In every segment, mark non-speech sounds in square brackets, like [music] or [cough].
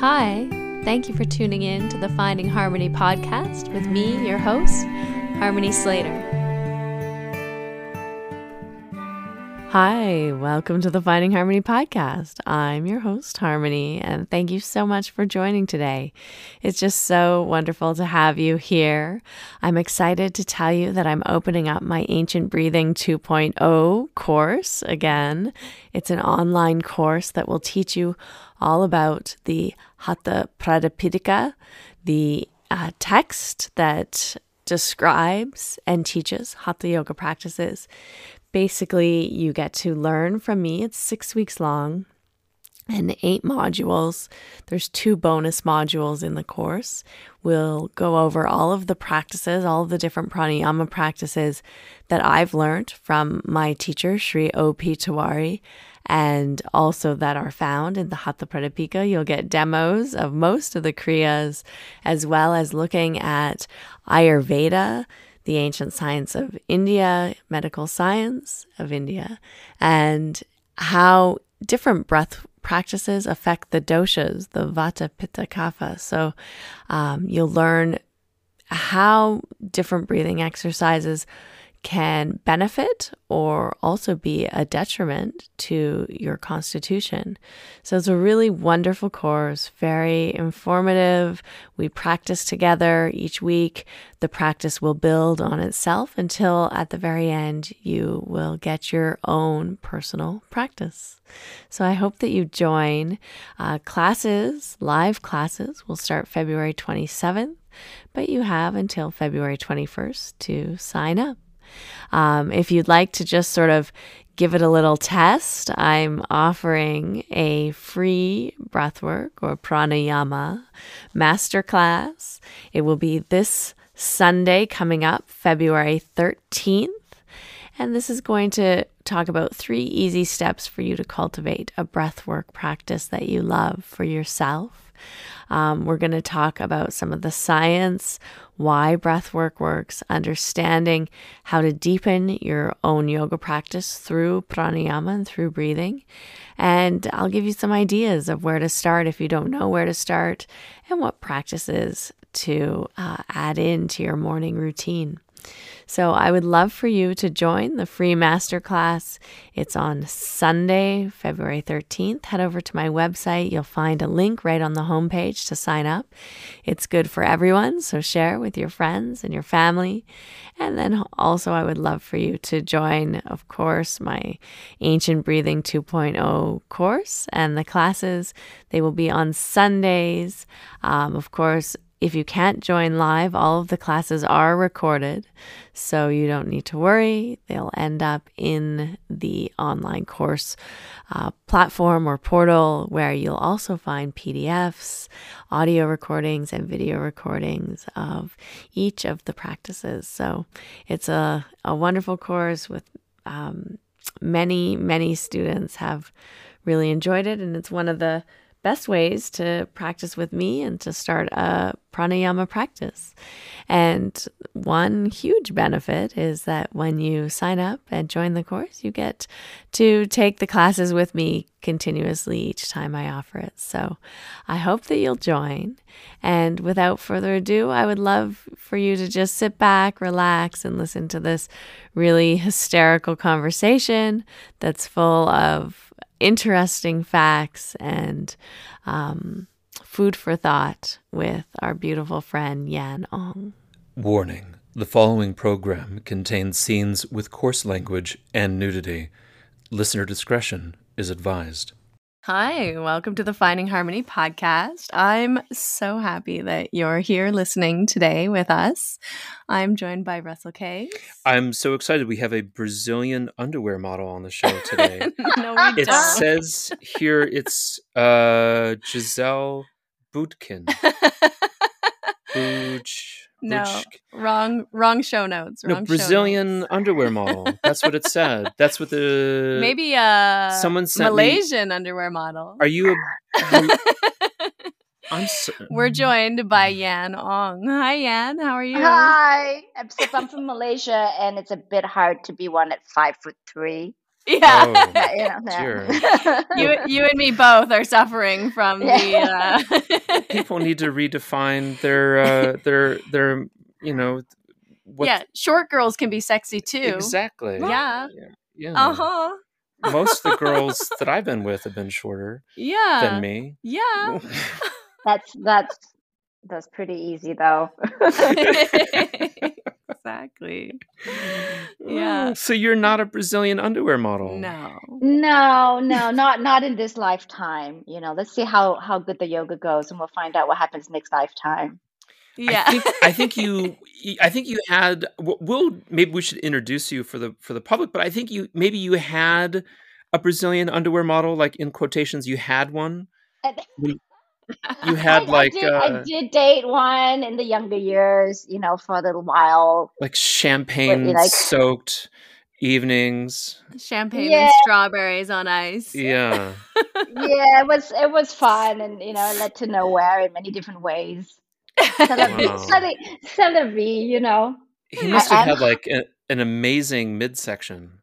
Hi, thank you for tuning in to the Finding Harmony podcast with me, your host, Harmony Slater. Hi, welcome to the Finding Harmony podcast. I'm your host, Harmony, and thank you so much for joining today. It's just so wonderful to have you here. I'm excited to tell you that I'm opening up my Ancient Breathing 2.0 course again. It's an online course that will teach you all about the Hatha Pradipika, the uh, text that describes and teaches Hatha yoga practices basically you get to learn from me. It's six weeks long and eight modules. There's two bonus modules in the course. We'll go over all of the practices, all the different pranayama practices that I've learned from my teacher, Sri O.P. Tiwari, and also that are found in the Hatha Pradipika. You'll get demos of most of the Kriyas, as well as looking at Ayurveda the ancient science of India, medical science of India, and how different breath practices affect the doshas, the vata, pitta, kapha. So um, you'll learn how different breathing exercises can benefit or also be a detriment to your constitution. So it's a really wonderful course, very informative. We practice together each week. The practice will build on itself until at the very end you will get your own personal practice. So I hope that you join. Uh, classes, live classes, will start February 27th, but you have until February 21st to sign up. Um, if you'd like to just sort of give it a little test, I'm offering a free breathwork or pranayama masterclass. It will be this Sunday coming up, February 13th. And this is going to talk about three easy steps for you to cultivate a breathwork practice that you love for yourself. Um, we're going to talk about some of the science, why breath work works, understanding how to deepen your own yoga practice through pranayama and through breathing. And I'll give you some ideas of where to start if you don't know where to start and what practices to uh, add into your morning routine. So I would love for you to join the free masterclass. It's on Sunday, February 13th. Head over to my website. You'll find a link right on the homepage to sign up. It's good for everyone, so share with your friends and your family. And then also, I would love for you to join, of course, my Ancient Breathing 2.0 course and the classes. They will be on Sundays. Um, of course, if you can't join live, all of the classes are recorded, so you don't need to worry. They'll end up in the online course uh, platform or portal where you'll also find PDFs, audio recordings, and video recordings of each of the practices. So it's a, a wonderful course with um, many, many students have really enjoyed it, and it's one of the best ways to practice with me and to start a pranayama practice. And one huge benefit is that when you sign up and join the course, you get to take the classes with me continuously each time I offer it. So I hope that you'll join. And without further ado, I would love for you to just sit back, relax, and listen to this really hysterical conversation that's full of interesting facts and um, food for thought with our beautiful friend Yan Ong. Warning the following program contains scenes with coarse language and nudity. Listener discretion is advised. Hi, welcome to the Finding Harmony podcast. I'm so happy that you're here listening today with us. I'm joined by Russell Case. I'm so excited. We have a Brazilian underwear model on the show today. [laughs] no, we it don't. says here it's uh, Giselle Bootkin. [laughs] Booch. No, Booch- wrong, wrong show notes. No, Wrong show Brazilian notes. underwear model. That's what it said. That's what the [laughs] Maybe a someone sent me- Malaysian underwear model. Are you a? [laughs] I'm so, We're mm. joined by Yan Ong. Hi, Yan. How are you? Hi, I'm, I'm from Malaysia, and it's a bit hard to be one at five foot three. Yeah. Oh, Yeah, you [laughs] yeah. [laughs] you you and me both are suffering from the uh, [laughs] People need to redefine their uh, their their you know what yeah short girls can be sexy too exactly. yeah Yeah. uh-huh Most of the girls that I've been with have been shorter yeah than me. yeah that's that's that's pretty easy though. Exactly yeah ah, So you're not a Brazilian underwear model. no no, no, [laughs] not not in this lifetime. You know, let's see how how good the yoga goes, and we'll find out what happens next lifetime. yeah I think I think [laughs] you I think you had w- we'll maybe we should introduce you for the for the public, but I think you maybe you had a Brazilian underwear model like in quotations you had one. And- You [laughs] had I, like I did, I uh, did date one in the younger years, you know, for a little while. like champagne like- soaked evenings. champagne Yeah. and strawberries on ice Yeah. yeah, it was it was fun, and you know, it led to nowhere in many different ways. Celebrate, Wow. you know. He must have I'm- had like a, an amazing midsection.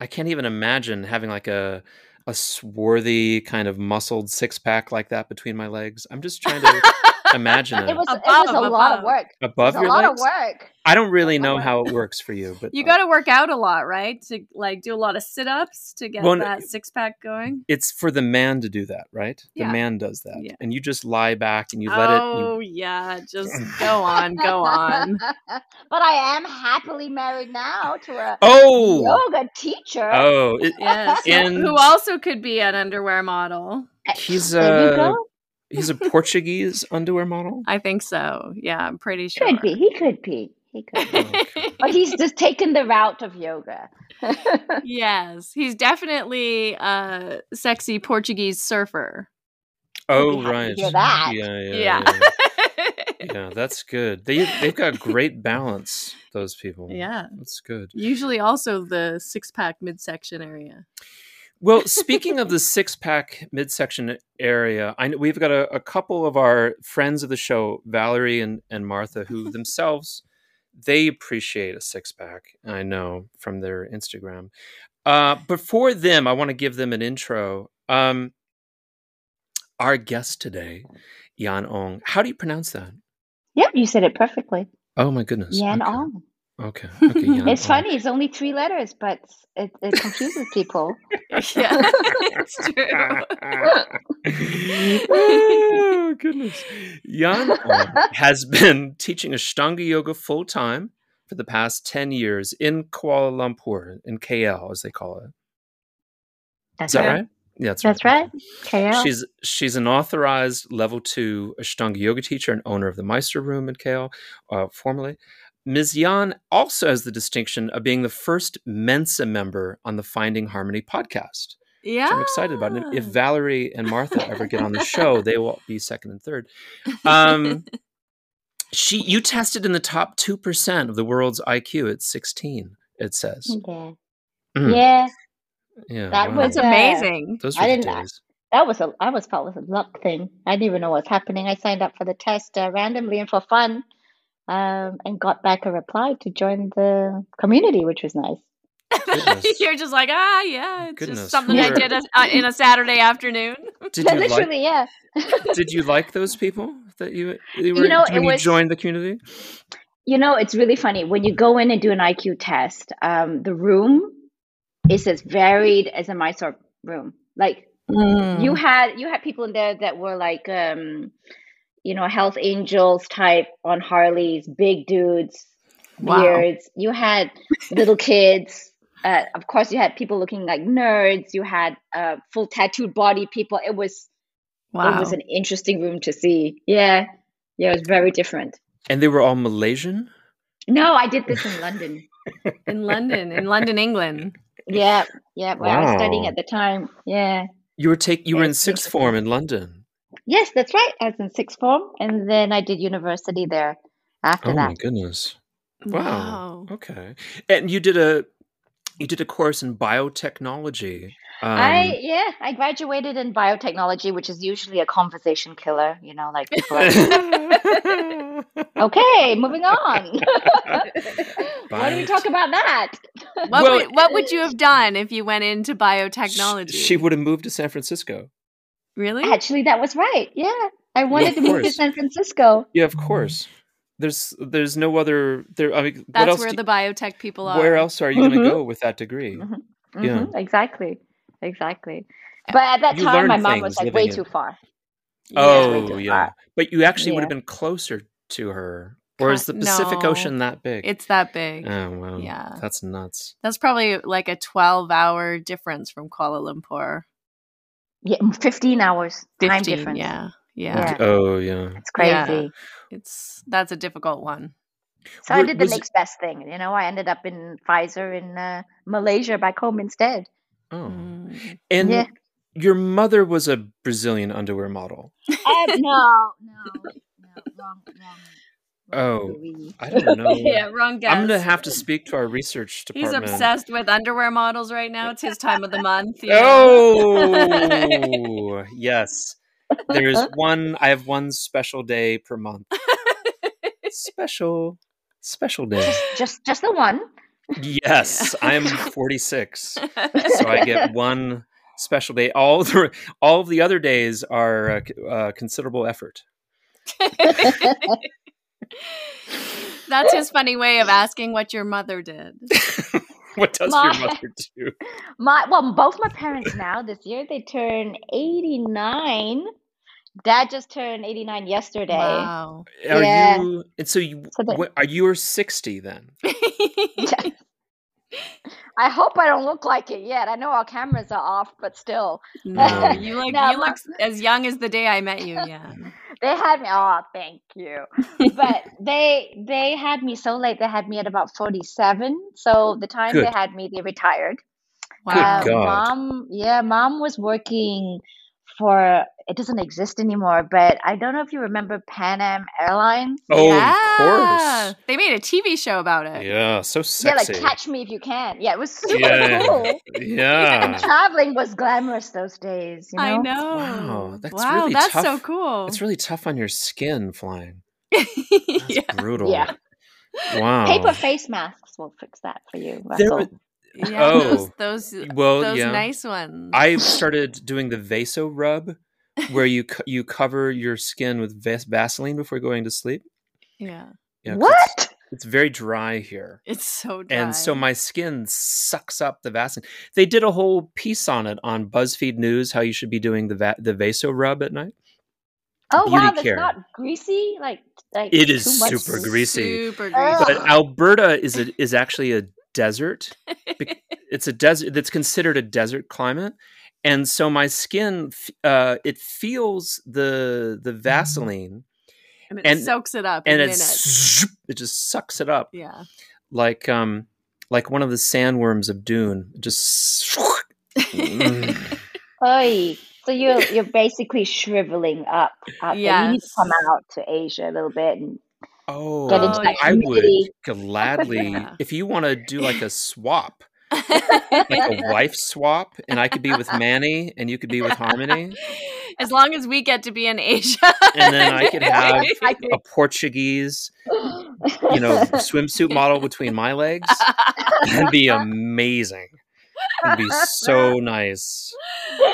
I can't even imagine having like a a swarthy kind of muscled six pack like that between my legs. I'm just trying to [laughs] imagine it, It was it was Above, a lot of work. It above was a your lot legs. of work. I don't really know how it works for you, but you got to work out a lot right to like do a lot of sit-ups to get Well, that six-pack going it's for the man to do that, right? The man does that, Yeah. and you just lie back and you let it. You, oh yeah just [laughs] go on go on [laughs] but I am happily married now to a oh, yoga teacher. oh, it, yes And- who also could be an underwear model eh, he's a go. He's a Portuguese underwear model. [laughs] i think so yeah i'm pretty sure Could be. He could be. He could be. Oh, [laughs] but he's just taken the route of yoga. [laughs] yes he's definitely a sexy portuguese surfer Oh, right. hear that. Yeah, yeah, yeah yeah. Yeah, that's good. They they've got great balance. Those people. yeah that's good. usually also the six-pack midsection area Well, speaking of the [laughs] six pack midsection area, I know we've got a, a couple of our friends of the show, Valerie and, and Martha, who [laughs] themselves they appreciate a six pack. I know from their Instagram. Uh, but for them, I want to give them an intro. Um, our guest today, Yan Ong. How do you pronounce that? Yep, you said it perfectly. Oh my goodness. Yan okay. Ong. Okay. Okay. Yan It's funny. It's only three letters, but it, it confuses people. [laughs] yeah it's true oh [laughs] goodness. Yan [laughs] has been teaching Ashtanga yoga full time for the past 10 years in Kuala Lumpur, in KL, as they call it. That's Is that right. right? Yeah, that's, That's right. KL. She's she's an authorized level two Ashtanga yoga teacher and owner of the Mysore Room in KL, uh, formerly. Ms. Yan also has the distinction of being the first Mensa member on the Finding Harmony podcast. yeah which I'm excited about. And if Valerie and Martha ever get on the show, they will be second and third. Um, [laughs] she, you tested in the top two percent of the world's IQ at 16. It says, yeah. Mhm. Yeah. "Yeah, That wow. was amazing those I were the didn't- days." That was a I was felt was a luck thing. I didn't even know what's happening. I signed up for the test uh, randomly and for fun, um, and got back a reply to join the community, which was nice. [laughs] You're just like, ah, yeah, it's Goodness, just something I did a, uh, in a Saturday afternoon. [laughs] Did you like? Literally, yeah. [laughs] Did you like those people that you, you, were, know, when it you was- joined the community? You know, it's really funny when you go in and do an IQ test. Um, the room is as varied as a Mysore room. Like Mm. you had you had people in there that were like um you know Hells Angels type on harleys big dudes Wow. beards you had little kids uh, of course you had people looking like nerds you had uh, full tattooed body people it was wow. it was an interesting room to see yeah yeah it was very different And they were all Malaysian. no i did this in london [laughs] in London, in London, England. yeah yeah where i was studying at the time yeah You were take. You were in sixth form in London. Yes that's right i was in sixth form and then i did university there after Oh that Oh my goodness. Wow. Wow. Okay. And you did a you did a course in biotechnology. Um, I yeah, I graduated in biotechnology, which is usually a conversation killer. You know, like [laughs] people are okay, moving on. [laughs] Why do we talk about that? What, Well, would, what would you have done if you went into biotechnology? She, she would have moved to San Francisco. Really? Actually, that was right. Yeah, I wanted of to move to. San Francisco. Yeah, of course. There's there's no other there. I mean, what That's else? where do- the biotech people are. where else are you going to go with that degree? Mhm. Yeah. Mhm, exactly, exactly. But at that You time, my mom was like way in- too far. Oh way too yeah, far. but you actually would have been closer to her, or is the Pacific no. Ocean that big? It's that big. oh wow, Yeah. that's nuts. That's probably like a 12 hour difference from Kuala Lumpur. Yeah, fifteen hours time difference. Yeah. Yeah. Yeah. Oh yeah, It's crazy. Yeah. It's that's a difficult one. So I did the was it- next best thing. You know, I ended up in Pfizer in uh, Malaysia back home instead. oh, Mm. and Yeah. your mother was a Brazilian underwear model. [laughs] Um, no, no, no, wrong, wrong. Oh, I don't [laughs] know. yeah, wrong guess. I'm gonna have to speak to our research department. He's obsessed with underwear models right now. It's his time of the month. you know? Oh, [laughs] yes. There's one. I have one special day per month. Special, special day. Just, just the one. Yes, I'm 46, so I get [laughs] one special day. All the all of the other days are uh, c- uh, considerable effort. [laughs] That's his funny way of asking what your mother did. [laughs] what does My- your mother do? [laughs] My well, both my parents now this year they turn eighty nine. Dad just turned eighty nine yesterday. Wow. Are Yeah. you? And so you So the- what, are you are 60 then? I hope I don't look like it yet. I know our cameras are off, but still, no, you look No, you look as young as the day I met you. Yeah. They had me. Oh, thank you. But [laughs] they they had me so late. They had me at about forty seven. So the time they had me, they retired. Wow. Uh, God. Mom, yeah, mom was working for. It doesn't exist anymore, but I don't know if you remember Pan Am Airlines. Oh, yeah. of course. They made a TV show about it. Yeah, so sexy. Yeah, like Catch Me If You Can. Yeah, it was super Yeah. cool. Yeah. And traveling was glamorous those days. You know? I know. Wow, that's wow, really that's so cool. It's really tough on your skin flying. [laughs] yeah. Brutal. Yeah. Wow. Paper face masks will fix that for you. There Russell. were- Yeah, Oh. those those well, those yeah. nice ones. I [laughs] started doing the Vaso rub, where you co- you cover your skin with vas- Vaseline before going to sleep. yeah, Yeah, 'cause what? It's, it's very dry here. it's so dry. And so my skin sucks up the Vaseline. They did a whole piece on it on BuzzFeed News how you should be doing the va- the Vaso rub at night. Oh beauty wow, that's care. not greasy. Like like It is too much- super greasy. super Ugh. greasy. But Alberta is a, is actually a desert. [laughs] It's a desert that's considered a desert climate, and so my skin uh, it feels the the Vaseline, and it and- soaks it up and in it's minutes. zoop, [laughs] it just sucks it up Yeah. like um like one of the sandworms of Dune. Just [laughs] Mm. Oy. So you're you're basically shriveling up. out there. You need to come out to Asia a little bit and oh, get into that I would gladly Yeah. if you want to do like a swap. like a [laughs] wife swap, and I could be with Manny, and you could be with Harmony, as long as we get to be in Asia, and then I could [laughs] have a Portuguese, you know, [laughs] swimsuit model between my legs. That'd be amazing. It'd be so nice.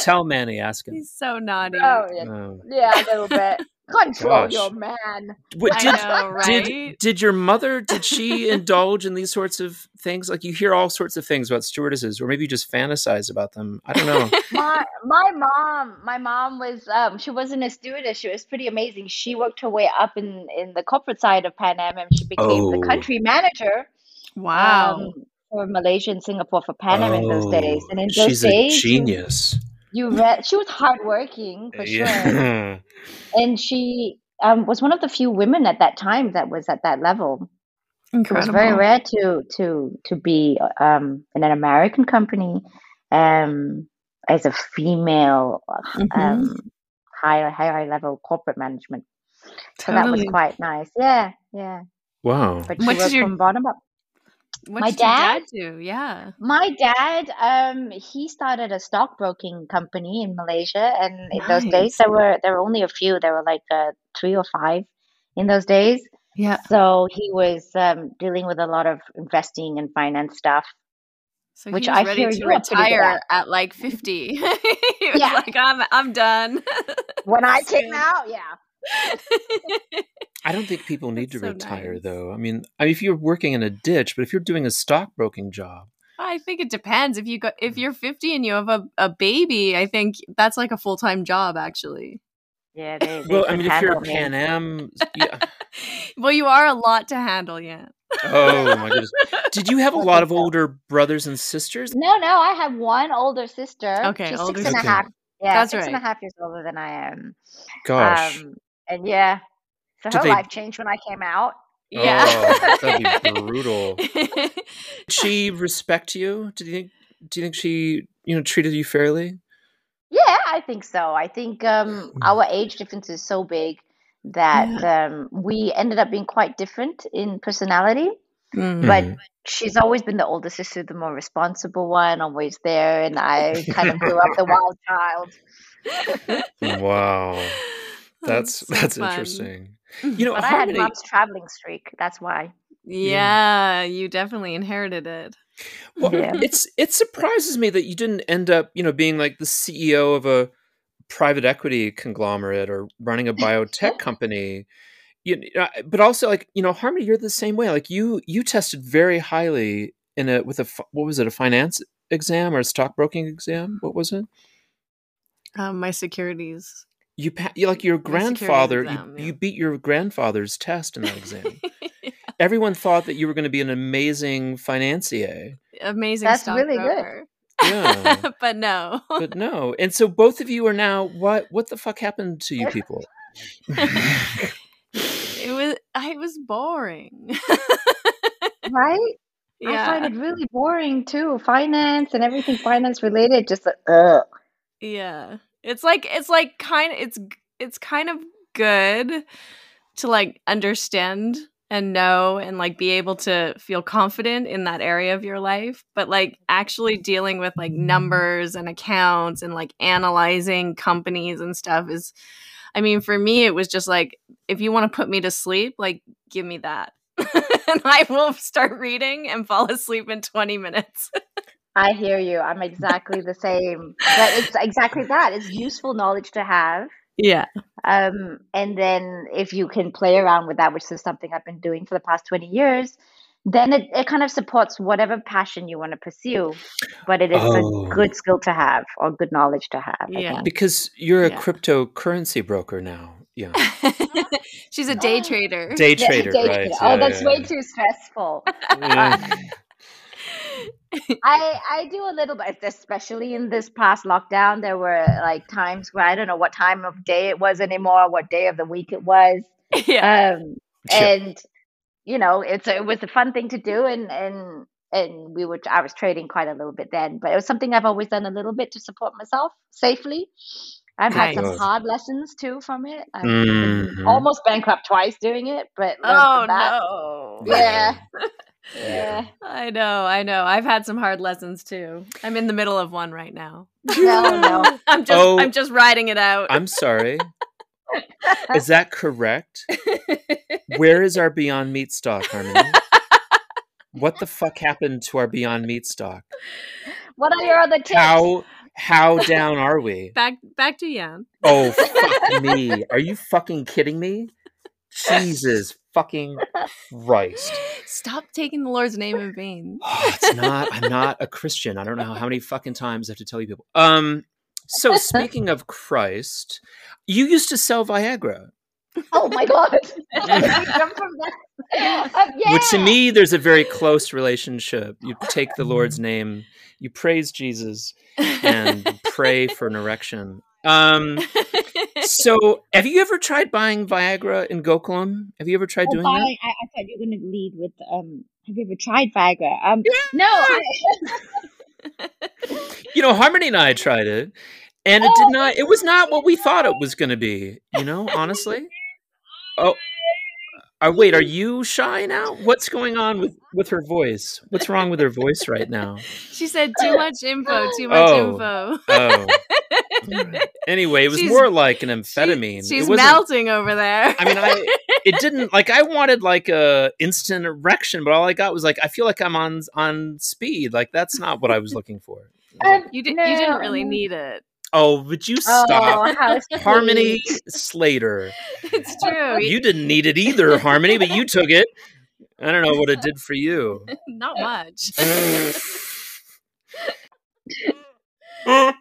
Tell Manny, ask him. He's so naughty. Oh yeah, Oh. yeah, a little bit. Control Gosh. your man. What, I did, know, right? did did your mother did she [laughs] indulge in these sorts of things? Like you hear all sorts of things about stewardesses, or maybe you just fantasize about them. I don't know. [laughs] My my mom, my mom was um she wasn't a stewardess. She was pretty amazing. She worked her way up in in the corporate side of Pan Am, and she became Oh. the country manager. wow. um, for Malaysia and Singapore for Pan Am in those days. Oh, And in those she's a days, you- genius. You, read. She was hardworking for sure, [laughs] and she um, was one of the few women at that time that was at that level. It was very rare to to to be um, in an American company um, as a female Mhm. um, higher higher level corporate management. So that was quite nice. Yeah, yeah. Wow. But she What did your- from bottom up. What My did your dad? dad do? Yeah. My dad, um, he started a stockbroking company in Malaysia, and in those days there were there were only a few. There were like uh, three or five in those days. Yeah. So he was um, dealing with a lot of investing and finance stuff. So Which he was I ready to you are pretty good retire at like 50. [laughs] he was Yeah. like, I'm, I'm done. When I [laughs] came out, yeah. I don't think people need to so retire nice. though. I mean, I mean, if you're working in a ditch, but if you're doing a stockbroking job, I think it depends. If you go, if you're 50 and you have a, a baby, I think that's like a full time job, actually. Yeah, they, they well, I mean, if you're a me. Pan Am, yeah. [laughs] well, you are a lot to handle, yeah. oh my goodness, did you have a [laughs] lot of older brothers and sisters? No, no, I have one older sister. Okay, She's older six and a sister. half. Yeah, That's six and a half years older than I am. Gosh, Um, and yeah, so Did her they- life changed when I came out. Yeah. Oh, that'd be [laughs] brutal. Did she respect you? Do you think? Do you think she, you know, treated you fairly? Yeah, I think so. I think um, Hmm. our age difference is so big that um, we ended up being quite different in personality. Mm. But she's always been the older sister, the more responsible one, always there, and I kind of grew up the [laughs] wild child. [laughs] Wow, that's [laughs] so that's fun. interesting. You know, But I had Harmony. mom's traveling streak. That's why. Yeah, you definitely inherited it. Well, [laughs] Yeah. it's it surprises me that you didn't end up, you know, being like the CEO of a private equity conglomerate or running a [laughs] biotech company. You know, but also like you know, Harmony, you're the same way. Like you, you tested very highly in a with a what was it, a finance exam or a stockbroking exam? What was it? Um, my securities. You, pa- you like your grandfather. exam, you, yeah. you beat your grandfather's test in that exam. [laughs] Everyone thought that you were going to be an amazing financier. Amazing That's really good. Yeah. [laughs] but no. but [laughs] no. And so both of you are now what what the fuck happened to you people? it was I was boring. Right? yeah. I find it really boring too. Finance and everything finance related, just like, ugh. Yeah. It's like it's like kind it's it's kind of good to like understand and know and like be able to feel confident in that area of your life but like actually dealing with like numbers and accounts and like analyzing companies and stuff is i mean for me it was just like if you want to put me to sleep like give me that. [laughs] And i will start reading and fall asleep in 20 minutes [laughs] I hear you. I'm exactly the same. But it's exactly that. It's useful knowledge to have. yeah Um, and then if you can play around with that, which is something I've been doing for the past 20 years, then it, it kind of supports whatever passion you want to pursue. But it is Oh. a good skill to have or good knowledge to have. Yeah. Because you're a Yeah. cryptocurrency broker now. Yeah. [laughs] she's a day trader Day Yeah, trader, day right. trader. Yeah, oh, that's yeah, way yeah. too stressful. Yeah. [laughs] I I do a little bit, especially in this past lockdown. There were like times where I don't know what time of day it was anymore, what day of the week it was. [laughs] yeah Um, Yeah. and you know, it's a, it was a fun thing to do, and and and we were I was trading quite a little bit then, but it was something I've always done a little bit to support myself safely. I've had some hard lessons too from it. I've Mhm. almost bankrupt twice doing it, but oh that. no Yeah. [laughs] Yeah. [laughs] I know, I know. I've had some hard lessons too. I'm in the middle of one right now. [laughs] No, no. I'm just Oh. I'm just riding it out. I'm sorry. [laughs] Is that correct? Where is our Beyond Meat stock, Harmony? What the fuck happened to our Beyond Meat stock? What are your other tips? How how down are we? back back to Yan. Oh fuck me. Are you fucking kidding me? Jesus fucking Christ. [laughs] Stop taking the Lord's name in vain. [sighs] Oh, it's not I'm not a Christian. I don't know how many fucking times I have to tell you people. Um so speaking of Christ, you used to sell Viagra. Oh my god! We jumped from that. Uh, yeah. Which to me, there's a very close relationship. You take the Lord's name, you praise Jesus, and pray for an erection. Um, so, have you ever tried buying Viagra in Gokulam? Have you ever tried Oh, doing Vi- that? I, I thought you were going to lead with. Um, have you ever tried Viagra? Um, no. I, [laughs] [laughs] You know, Harmony and I tried it, and it Oh, did not. It was not what we thought it was going to be. You know, honestly. [laughs] Oh, Uh, wait, are you shy now? What's going on with with her voice? What's wrong with her voice right now? [laughs] She said too much info, too much Oh. info. Oh. [laughs] Anyway, it was She's- more like an amphetamine. She's it wasn't, melting over there. I mean, I [laughs] it didn't like I wanted like a instant erection, but all I got was like I feel like I'm on on speed. Like that's not what I was looking for. Um, you, did, you didn't really need it. Oh, would you Oh, stop? how [laughs] sweet. Harmony [laughs] Slater. It's true. You didn't need it either, Harmony, but you took it. I don't know what it did for you. [laughs] Not much. oh,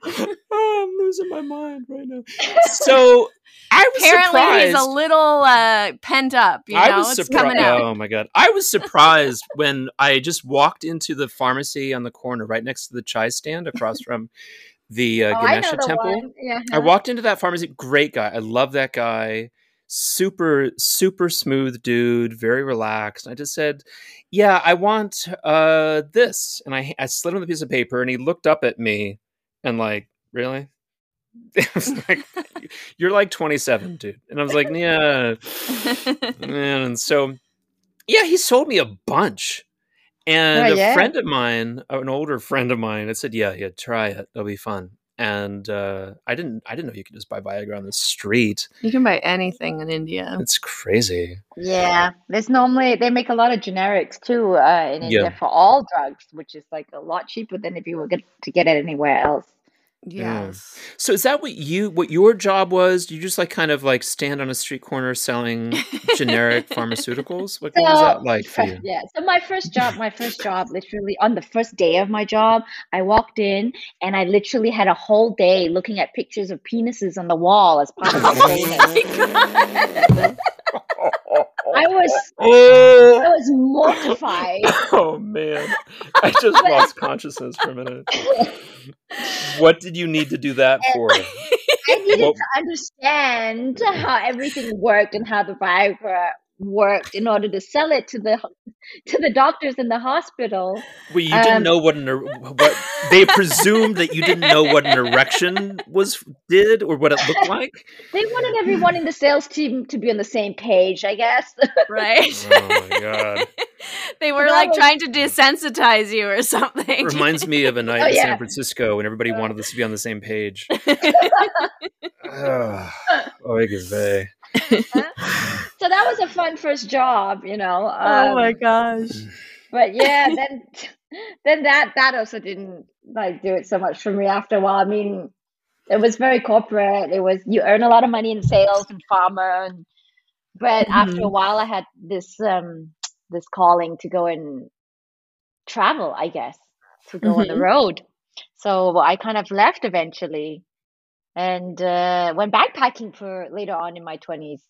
I'm losing my mind right now. So I was Apparently, surprised. he's a little uh, pent up. You know, I was it's surprised. coming out. Oh my god! I was surprised when I just walked into the pharmacy on the corner, right next to the chai stand, across from the uh, Oh, I Ganesha the temple. one. Yeah. I walked into that pharmacy. Great guy. I love that guy. Super, super smooth dude. Very relaxed. I just said, "Yeah, I want uh, this," and I I slid him the piece of paper, and he looked up at me and like, really. [laughs] It was like, you're like 27, dude. And I was like, yeah. [laughs] And so, yeah, he sold me a bunch. And Oh, a friend of mine, an older friend of mine, had said, "Yeah, yeah, try it. It'll be fun." And uh, I didn't, I didn't know you could just buy Viagra on the street. you can buy anything in India. It's crazy. Yeah, there's normally they make a lot of generics too uh, in India Yeah. for all drugs, which is like a lot cheaper than if you were get, to get it anywhere else. Yes. So, is that what you, what your job was? You just like kind of like stand on a street corner selling [laughs] generic pharmaceuticals? Like, what was that like for you? Yeah. So my first job, my first job, literally on the first day of my job, I walked in and I literally had a whole day looking at pictures of penises on the wall as part of oh my training. [laughs] I was oh. I Oh, was mortified. [laughs] oh man, I just lost consciousness for a minute. What did you need to do that for? [laughs] I needed Well- to understand how everything worked and how the Viagra worked in order to sell it to the to the doctors in the hospital. Well, you didn't Um, know what an er- what they presumed that you didn't know what an erection was did or what it looked like. They wanted everyone in the sales team to be on the same page, I guess. Right. Oh my god! [laughs] they were That like was- trying to desensitize you or something. Reminds me of a [laughs] night Oh, in San. Francisco when everybody wanted us to be on the same page. Ugh. [laughs] Oy vey. [laughs] so that was a fun first job, you know. oh my um, gosh. But [laughs] yeah, then then that that also didn't like do it so much for me after a while. I mean, it was very corporate. It was you earn a lot of money in sales and pharma, and, but after a while, I had this um this calling to go and travel. I guess to go on the Mhm. road. So I kind of left eventually, and uh, went backpacking for later on in my twenties.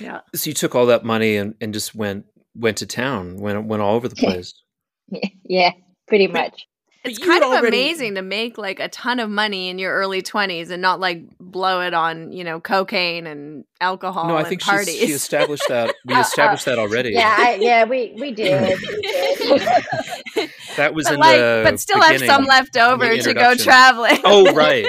Yeah. So you took all that money and, and just went went to town, went went all over the [laughs] place. yeah, pretty much. But It's you'd kind of already- amazing to make like a ton of money in your early 20s and not like blow it on, you know, cocaine and alcohol No, I and think she's, parties. she established that. [laughs] We Uh, uh, established that already. Yeah, I, yeah, we we did. [laughs] We did. That was but in like the but still have some left over to go traveling. Oh right.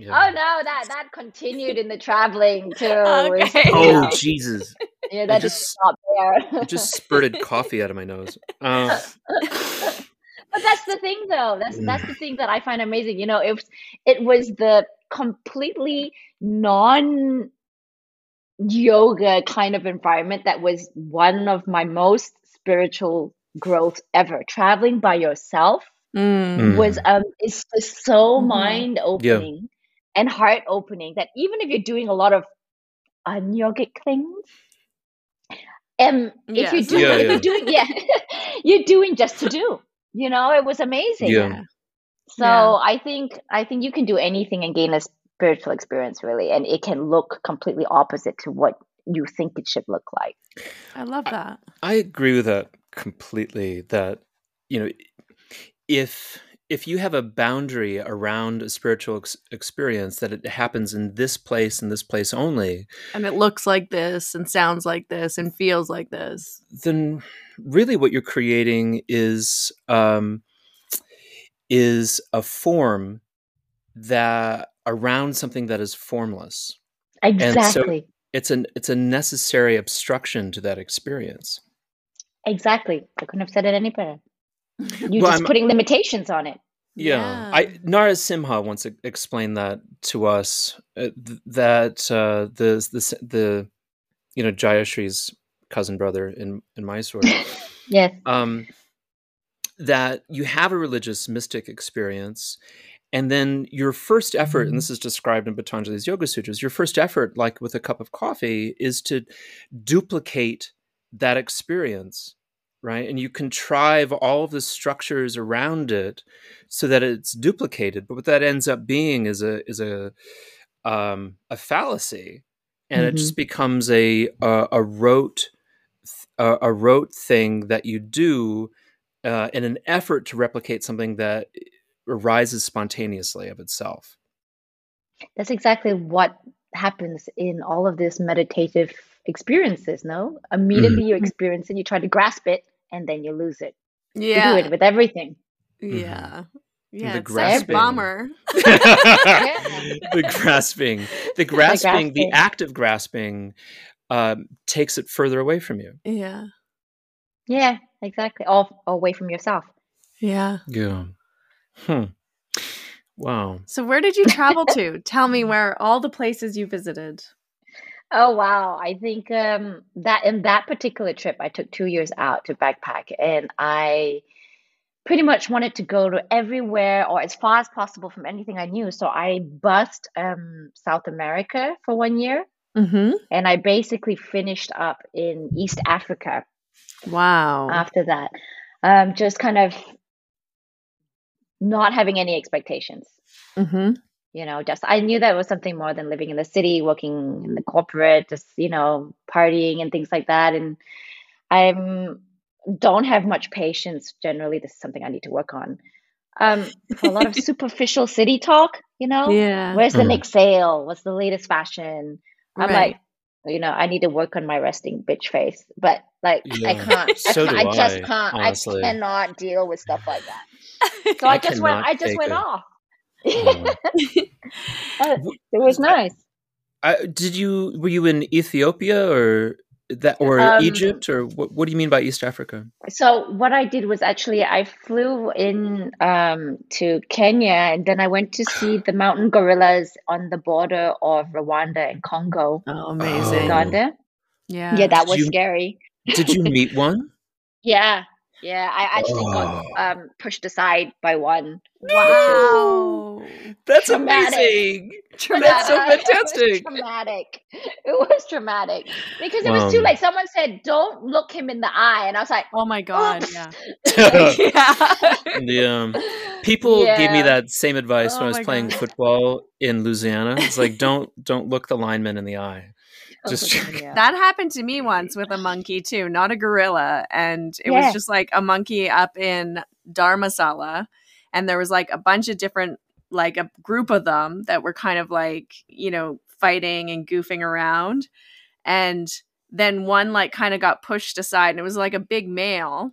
Yeah. Oh no, that that continued in the traveling too. [laughs] Okay. Oh Jesus! yeah, that just- just stopped there. It just spurted coffee out of my nose. Uh, [laughs] but that's the thing, though. That's Mm. that's the thing that I find amazing. You know, it was it was the completely non yoga kind of environment that was one of my most spiritual growth ever. Traveling by yourself Mm. Mm. was um is just so Mhm. mind opening and heart opening that even if you're doing a lot of unyogic things um if Yes. you do Yeah, if yeah. you're doing yeah [laughs] you're doing just to do you know it was amazing Yeah. so Yeah. i think i think you can do anything and gain a spiritual experience really and it can look completely opposite to what you think it should look like I love that. I agree with that completely. That you know, if if you have a boundary around a spiritual ex- experience that it happens in this place and this place only, And it looks like this and sounds like this and feels like this. then really what you're creating is um, is a form that around something that is formless. so- exactly it's an it's a necessary obstruction to that experience. Exactly. I couldn't have said it any better. You're Well, just I'm- putting limitations on it. Yeah, I Nara Simha once explained that to us uh, th- that uh, the the the you know Jayashree's cousin brother in in Mysore. [laughs] Yes. um, that you have a religious mystic experience and then your first effort and this is described in patanjali's yoga sutras your first effort like with a cup of coffee is to duplicate that experience right and you contrive all of the structures around it so that it's duplicated but what that ends up being is a is a um, a fallacy and it Mhm. just becomes a a, a rote a, a rote thing that you do uh, in an effort to replicate something that arises spontaneously of itself. That's exactly what happens in all of this meditative experiences, no? Immediately you experience it, you try to grasp it, and then you lose it. Yeah. You do it with everything. Yeah. [laughs] Yeah. The grasping. a bummer. the grasping, [laughs] the grasping, the grasping. act of grasping um, takes it further away from you. Yeah. Yeah, exactly. All away from yourself. Yeah. Yeah. Hmm. Wow. So where did you travel to? Tell me where all the places you visited. Oh wow. I think um that in that particular trip I took two years out to backpack and I pretty much wanted to go to everywhere or as far as possible from anything I knew. So I bussed um South America for one year Mm-hmm. and I basically finished up in East Africa Wow. after that. Um just kind of not having any expectations. mm-hmm. You know just i knew that was something more than living in the city working in the corporate just you know partying and things like that and i'm don't have much patience generally this is something i need to work on um a lot of [laughs] superficial city talk you know Yeah. where's the Mhm. next sale what's the latest fashion i'm Right. like you know i need to work on my resting bitch face but like i can't So I, do can't, I just I, can't honestly. i cannot deal with stuff like that [laughs] so i, I just went i just went it. off Yeah. [laughs] But it was nice I, did you were you in Ethiopia or that or Um, Egypt or what? What do you mean by East Africa? So what I did was actually I flew in um, to Kenya and then I went to [sighs] see the mountain gorillas on the border of Rwanda and Congo, Oh, amazing. Uganda. Yeah. Yeah, that Did was you- scary. Did you meet one? [laughs] Yeah, yeah. I actually got Oh. um, pushed aside by one. Wow. That's Traumatic. amazing. Traumatic. That's so [laughs] It was fantastic. traumatic. It was traumatic because it was too late. Someone said, "Don't look him in the eye," and I was like, Oh my god. Oops. Yeah. [laughs] the, yeah. um, people gave me that same advice when Oh I was playing God. football in Louisiana. It's like don't don't look the lineman in the eye. Just yeah. That happened to me once with a [laughs] monkey too, not a gorilla. And it Yeah. was just like a monkey up in Dharmasala. And there was like a bunch of different, like a group of them that were kind of like, you know, fighting and goofing around. And then one like kind of got pushed aside and it was like a big male.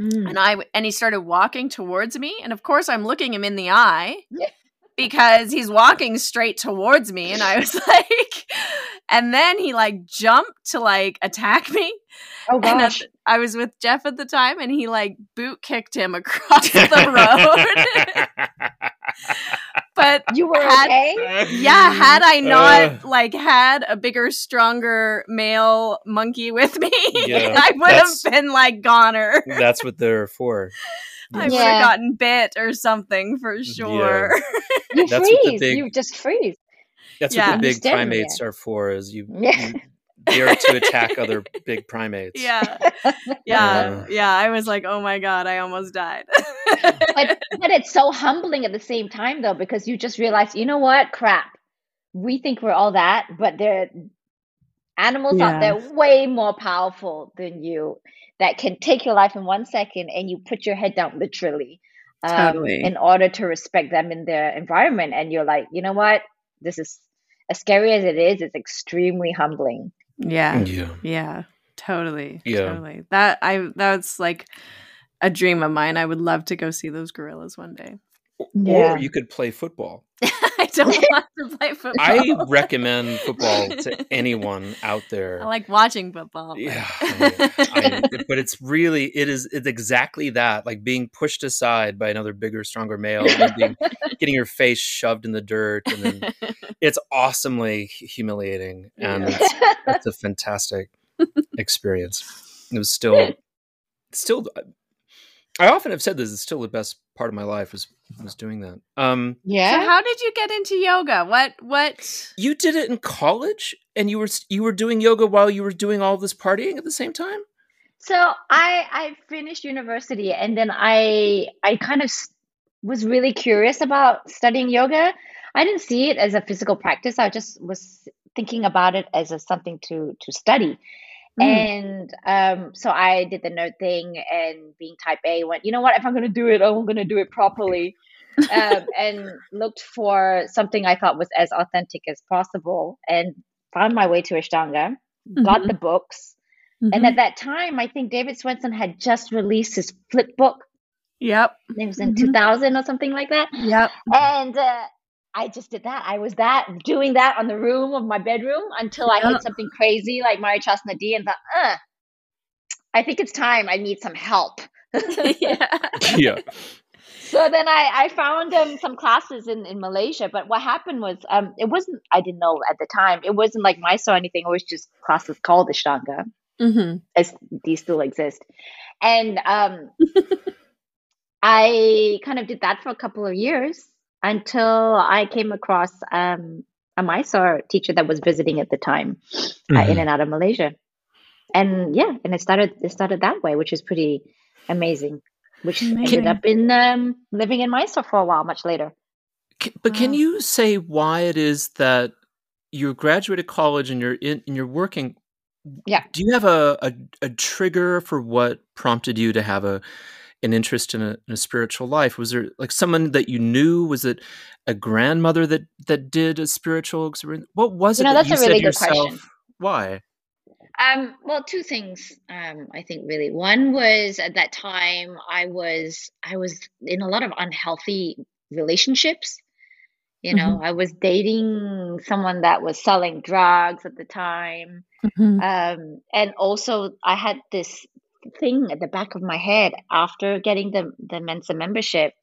Mm. And I and he started walking towards me. And of course I'm looking him in the eye Yeah. [laughs] because he's walking straight towards me. And I was [laughs] like, and then he like jumped to like attack me. Oh [laughs] And at gosh. the- I was with Jeff at the time and he like boot kicked him across the [laughs] road. [laughs] but You were had- okay? yeah, had I not Uh. like had a bigger, stronger male monkey with me, Yeah, I would have been like goner. That's what they're for. I would have gotten bit or something for sure. You That's the freeze. big- You just freeze. That's Yeah. what the big Understand, primates are for. Is you, [laughs] Yeah. you dare to attack other big primates. yeah. [laughs] Yeah. Yeah. I was like, oh my God, I almost died. [laughs] but but it's so humbling at the same time though because you just realize you know what crap we think we're all that but there are animals out there way more powerful than you that can take your life in one second and you put your head down literally um, Totally. in order to respect them in their environment and you're like you know what this is as scary as it is it's extremely humbling yeah. Mm. Yeah. Yeah. Totally. Yeah. Totally. That I that's like a dream of mine. I would love to go see those gorillas one day. Yeah. or you could play football. [laughs] I don't [laughs] want to play football. I recommend football [laughs] to anyone out there. I like watching football. but- Yeah, I- I- but it's really it is it's exactly that like being pushed aside by another bigger stronger male and being, getting your face shoved in the dirt and then it's awesomely humiliating and Yeah. it's, it's a fantastic experience it was still still uh, i often have said this it's still the best part of my life was was doing that um So yeah. how did you get into yoga? What what you did it in college and you were you were doing yoga while you were doing all this partying at the same time So I I finished university and then I I kind of was really curious about studying yoga. I didn't see it as a physical practice. I just was thinking about it as a something to to study. Mm. And um, so I did the nerd thing and being type A went, you know what, if I'm going to do it, I'm going to do it properly. um, [laughs] and looked for something I thought was as authentic as possible and found my way to Ashtanga, got Mhm. the books. And Mhm. at that time, I think David Swenson had just released his flip book. Yep. It was in Mhm. 2000 or something like that. Yep. And uh, I just did that. I was that doing that on the room of my bedroom until I Yeah. hit something crazy like Marichyasana D and thought, uh, I think it's time I need some help. [laughs] yeah. [laughs] yeah So then I, I found um, some classes in, in Malaysia. But what happened was, um, it wasn't, I didn't know at the time, it wasn't like Mysore or anything. It was just classes called Ashtanga. hmm as these still exist. And um, [laughs] I kind of did that for a couple of years until I came across um, a Mysore teacher that was visiting at the time uh, in Mhm. and out of Malaysia. And yeah, and it started it started that way, which is pretty amazing. Which Amazing. ended up in um, living in Mysore for a while, much later. Ca- But can you say why it is that you graduated college and you're in and you're working? Yeah. Do you have a, a, a trigger for what prompted you to have a an interest in a, in a spiritual life? Was there like someone that you knew? Was it a grandmother that that did a spiritual experience? What was You it that that's you a said really good question. Why? Um, well, two things. Um, I think really. One was at that time I was I was in a lot of unhealthy relationships. You know, I was dating someone that was selling drugs at the time. Mhm. Um, and also I had this thing at the back of my head after getting the the Mensa membership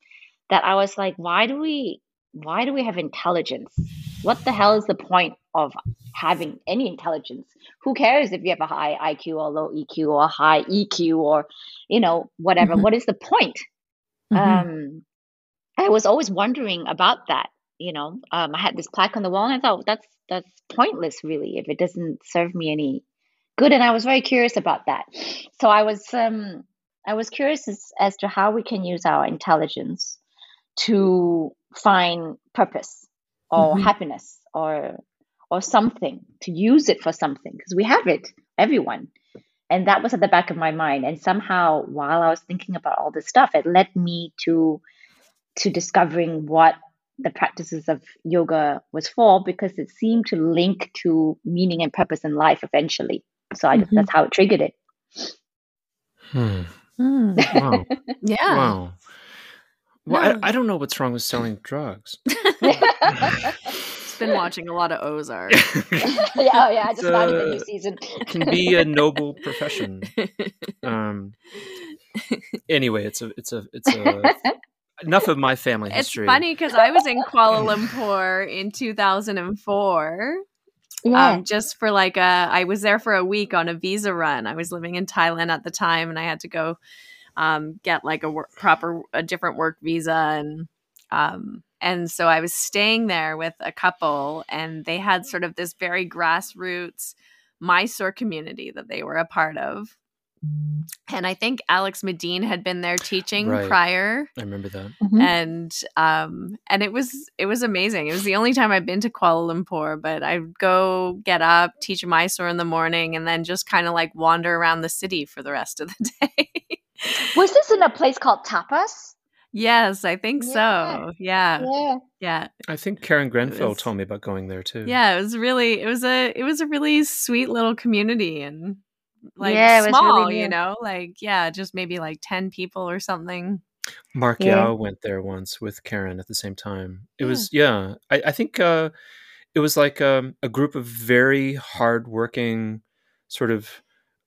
that I was like, why do we why do we have intelligence? What the hell is the point of having any intelligence? Who cares if you have a high IQ or low EQ or high EQ or you know whatever? Mhm. What is the point? Mhm. Um, I was always wondering about that. You know, um, I had this plaque on the wall, and I thought that's that's pointless, really, if it doesn't serve me any good. And I was very curious about that. So I was um, I was curious as, as to how we can use our intelligence to find purpose or Mhm. happiness or or something to use it for something because we have it, everyone. And that was at the back of my mind. And somehow, while I was thinking about all this stuff, it led me to to discovering what the practices of yoga was for because it seemed to link to meaning and purpose in life eventually. So I, Mhm. that's how it triggered it. Hmm. Mm. Wow. [laughs] Yeah. wow. Well, No. I, I don't know what's wrong with selling drugs. [laughs] [laughs] It's been watching a lot of Ozark. yeah, oh yeah, I just It's, started the uh, new season. can be a noble profession. Um, anyway, it's a it's a it's a enough of my family history. it's history. funny because I was in Kuala Lumpur in 2004. Yeah. um, just for like a i was there for a week on a visa run i was living in thailand at the time and i had to go um, get like a work, proper a different work visa and um, and so i was staying there with a couple and they had sort of this very grassroots mysore community that they were a part of and i think alex medin had been there teaching Right. prior I remember that. Mhm. and um and it was it was amazing it was the only time i've been to kuala lumpur but i'd go get up teach mysore in the morning and then just kind of like wander around the city for the rest of the [laughs] day Was this in a place called Tapas? yes i think so yeah Yeah. yeah I think Karen Grenfell was- told me about going there too. yeah it was really it was a it was a really sweet little community and like Yeah, it was really small you know like yeah just maybe like 10 people or something Mark Yeah. Yao went there once with Karen at the same time. It Yeah. was yeah. I, I think uh, it was like um, a group of very hardworking, sort of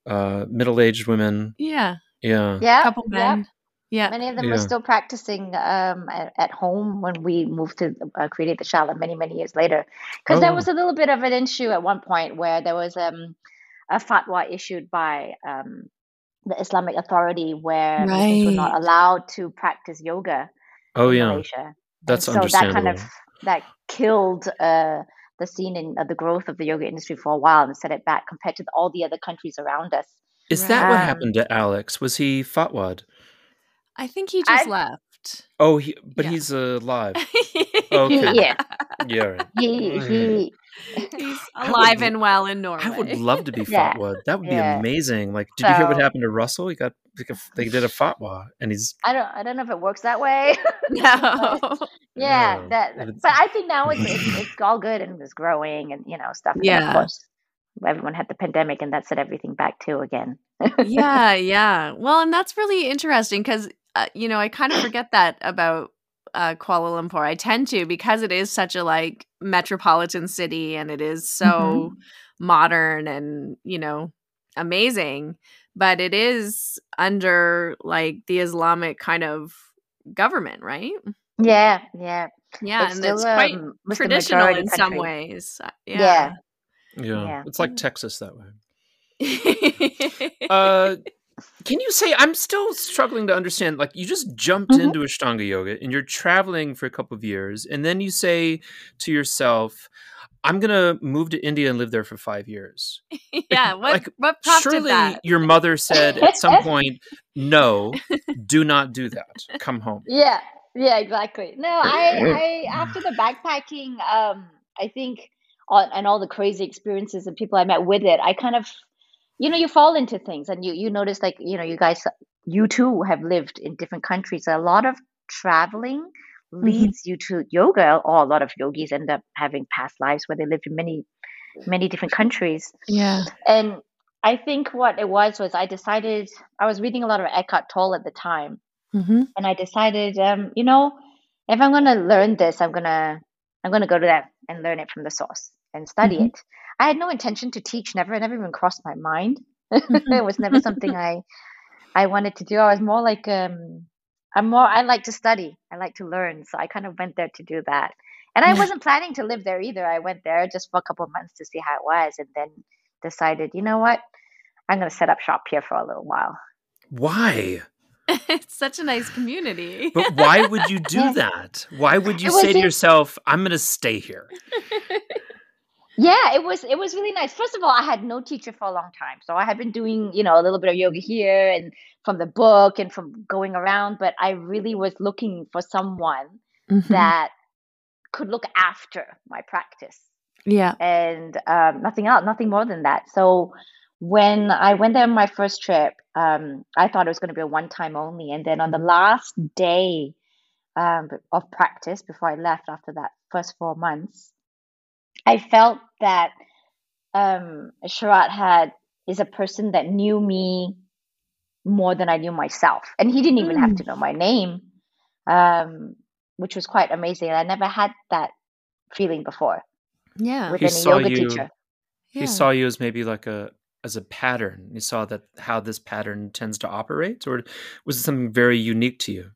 uh, middle-aged women. Yeah. Yeah. Yeah, couple yeah. men. Yeah. Many of them Yeah. were still practicing um, at, at home when we moved to uh, create the Shala many, many years later. Because Oh, there was a little bit of an issue at one point where there was um, a fatwa issued by um, the Islamic Authority where Muslims were not allowed to practice yoga Oh yeah. Malaysia. That's and so that kind of that killed uh, the scene in uh, the growth of the yoga industry for a while and set it back compared to all the other countries around us. Is that what Um, happened to Alex? Was he fatwad? I think he just I- left. Oh, he, but Yeah. he's alive. [laughs] He, Okay. yeah, Yeah. Right. he he He's alive would- and well in Norway. I would love to be Yeah. fatwa. That would be Yeah. amazing. Like, did you hear what happened to Russell? He got like a, they did a fatwa, and he's I don't I don't know if it works that way. [laughs] [laughs] no. yeah, No, that. but I think now it's, it's [laughs] it's all good and it's growing and you know stuff. And Yeah. of course, everyone had the pandemic and that set everything back too again. yeah, yeah. Well, and that's really interesting because uh, you know I kind of forget that about uh, Kuala Lumpur. I tend to because it is such a like metropolitan city and it is so modern and you know amazing, but it is under like the Islamic kind of government, right? Yeah, yeah. Yeah, It's and still, it's quite um, traditional majority in some ways. Uh, Yeah. Yeah. yeah, Yeah. it's like Texas that way. [laughs] Uh, can you say I'm still struggling to understand? Like, you just jumped Mhm. into Ashtanga yoga and you're traveling for a couple of years, and then you say to yourself, "I'm gonna move to India and live there for five years." [laughs] yeah. What like, what prompted Surely, that? your mother said at some [laughs] point, "No, do not do that. Come home." Yeah, yeah, exactly. No, I, I after the backpacking, um, I think, all, and all the crazy experiences and people I met with it, I kind of, you know, you fall into things, and you you notice like you know, you guys, you too have lived in different countries. A lot of traveling leads you to yoga, or a lot of yogis end up having past lives where they lived in many, many different countries. Yeah. And I think what it was was I decided I was reading a lot of Eckhart Tolle at the time Mm-hmm. and I decided, um, you know, if I'm gonna learn this, I'm gonna I'm gonna go to that and learn it from the source and study Mhm. it. I had no intention to teach, never, never even crossed my mind. [laughs] it was never something I I wanted to do. I was more like um I'm more I like to study. I like to learn. So I kind of went there to do that. And I wasn't planning to live there either. I went there just for a couple of months to see how it was and then decided, you know what? I'm gonna set up shop here for a little while. Why? [laughs] it's such a nice community. But why would you do [laughs] Yeah. that? Why would you say to yourself, "I'm going to stay here"? Yeah, it was it was really nice. First of all, I had no teacher for a long time. So I had been doing, you know, a little bit of yoga here and from the book and from going around, but I really was looking for someone Mhm. that could look after my practice yeah. and um, nothing else, nothing more than that. So when I went there on my first trip, um, I thought it was going to be a one time only. And then on the last day um, of practice, before I left after that first four months, I felt that um, Sharath had is a person that knew me more than I knew myself, and he didn't even have Mm. to know my name, um, which was quite amazing. I never had that feeling before Yeah. with He any saw yoga you- teacher. yeah. He saw you as maybe like a as a pattern. He saw that how this pattern tends to operate, or was it something very unique to you?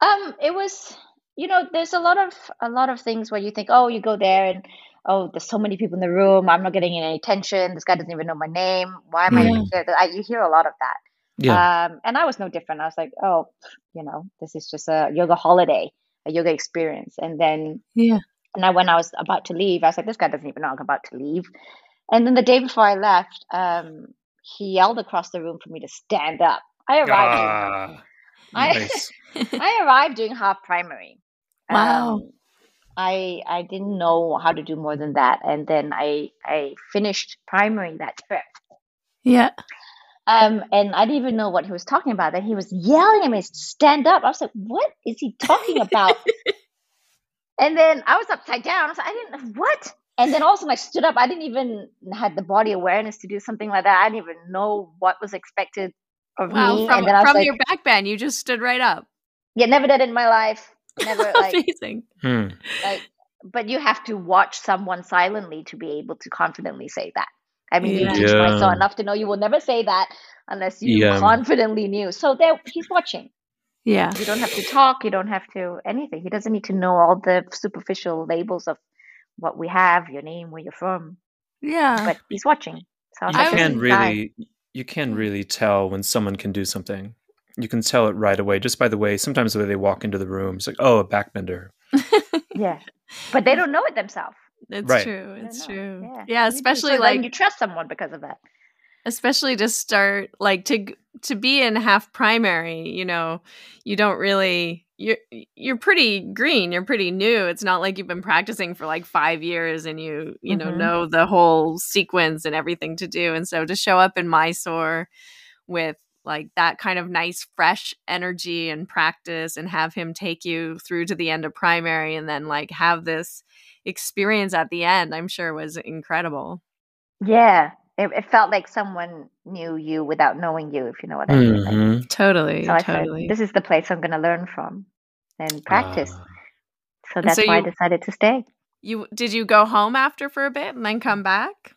Um, it was, you know, there's a lot of a lot of things where you think, oh, you go there and oh, there's so many people in the room. I'm not getting any attention. This guy doesn't even know my name. Why am I Yeah. even here? I, you hear a lot of that. Yeah, Um, and I was no different. I was like, oh, you know, this is just a yoga holiday, a yoga experience. And then, Yeah. and I, when I was about to leave, I was like, this guy doesn't even know I'm about to leave. And then the day before I left, um, he yelled across the room for me to stand up. I arrived. ah, I- nice. [laughs] I arrived doing half primary. Wow. Um, I I didn't know how to do more than that, and then I I finished primary that trip. yeah. Um, and I didn't even know what he was talking about. That he was yelling at me, "Stand up!" I was like, "What is he talking about?" [laughs] and then I was upside down. I was like, "I didn't what?" And then also I stood up. I didn't even had the body awareness to do something like that. I didn't even know what was expected of Wow, me, from, and then I was from like, your back bend, you just stood right up. yeah, never did it in my life. Never [laughs] like Amazing. Hmm. like but you have to watch someone silently to be able to confidently say that i mean Yeah. you teach my Yeah. son enough to know you will never say that unless you Yeah. confidently knew so there he's watching Yeah. you don't have to talk you don't have to anything he doesn't need to know all the superficial labels of what we have your name where you're from Yeah. but he's watching so I You like, can is the guy. really, you can really tell when someone can do something. You can tell it right away just by the way. Sometimes the way they walk into the room, it's like, oh, a backbender. [laughs] yeah but they don't know it themselves it's Right. true. They It's true. yeah, Yeah, You do, so especially like you trust someone because of that especially to start like to to be in half primary you know you don't really you're you're pretty green you're pretty new it's not like you've been practicing for like five years and you you know Mhm. know the whole sequence and everything to do and so to show up in mysore with like that kind of nice fresh energy and practice and have him take you through to the end of primary and then like have this experience at the end i'm sure was incredible Yeah, it, it felt like someone knew you without knowing you, if you know what I mean. Like, Mhm. totally so I totally said, this is the place I'm going to learn from and practice. Ah. so that's so why you- I decided to stay. You did you go home after for a bit and then come back?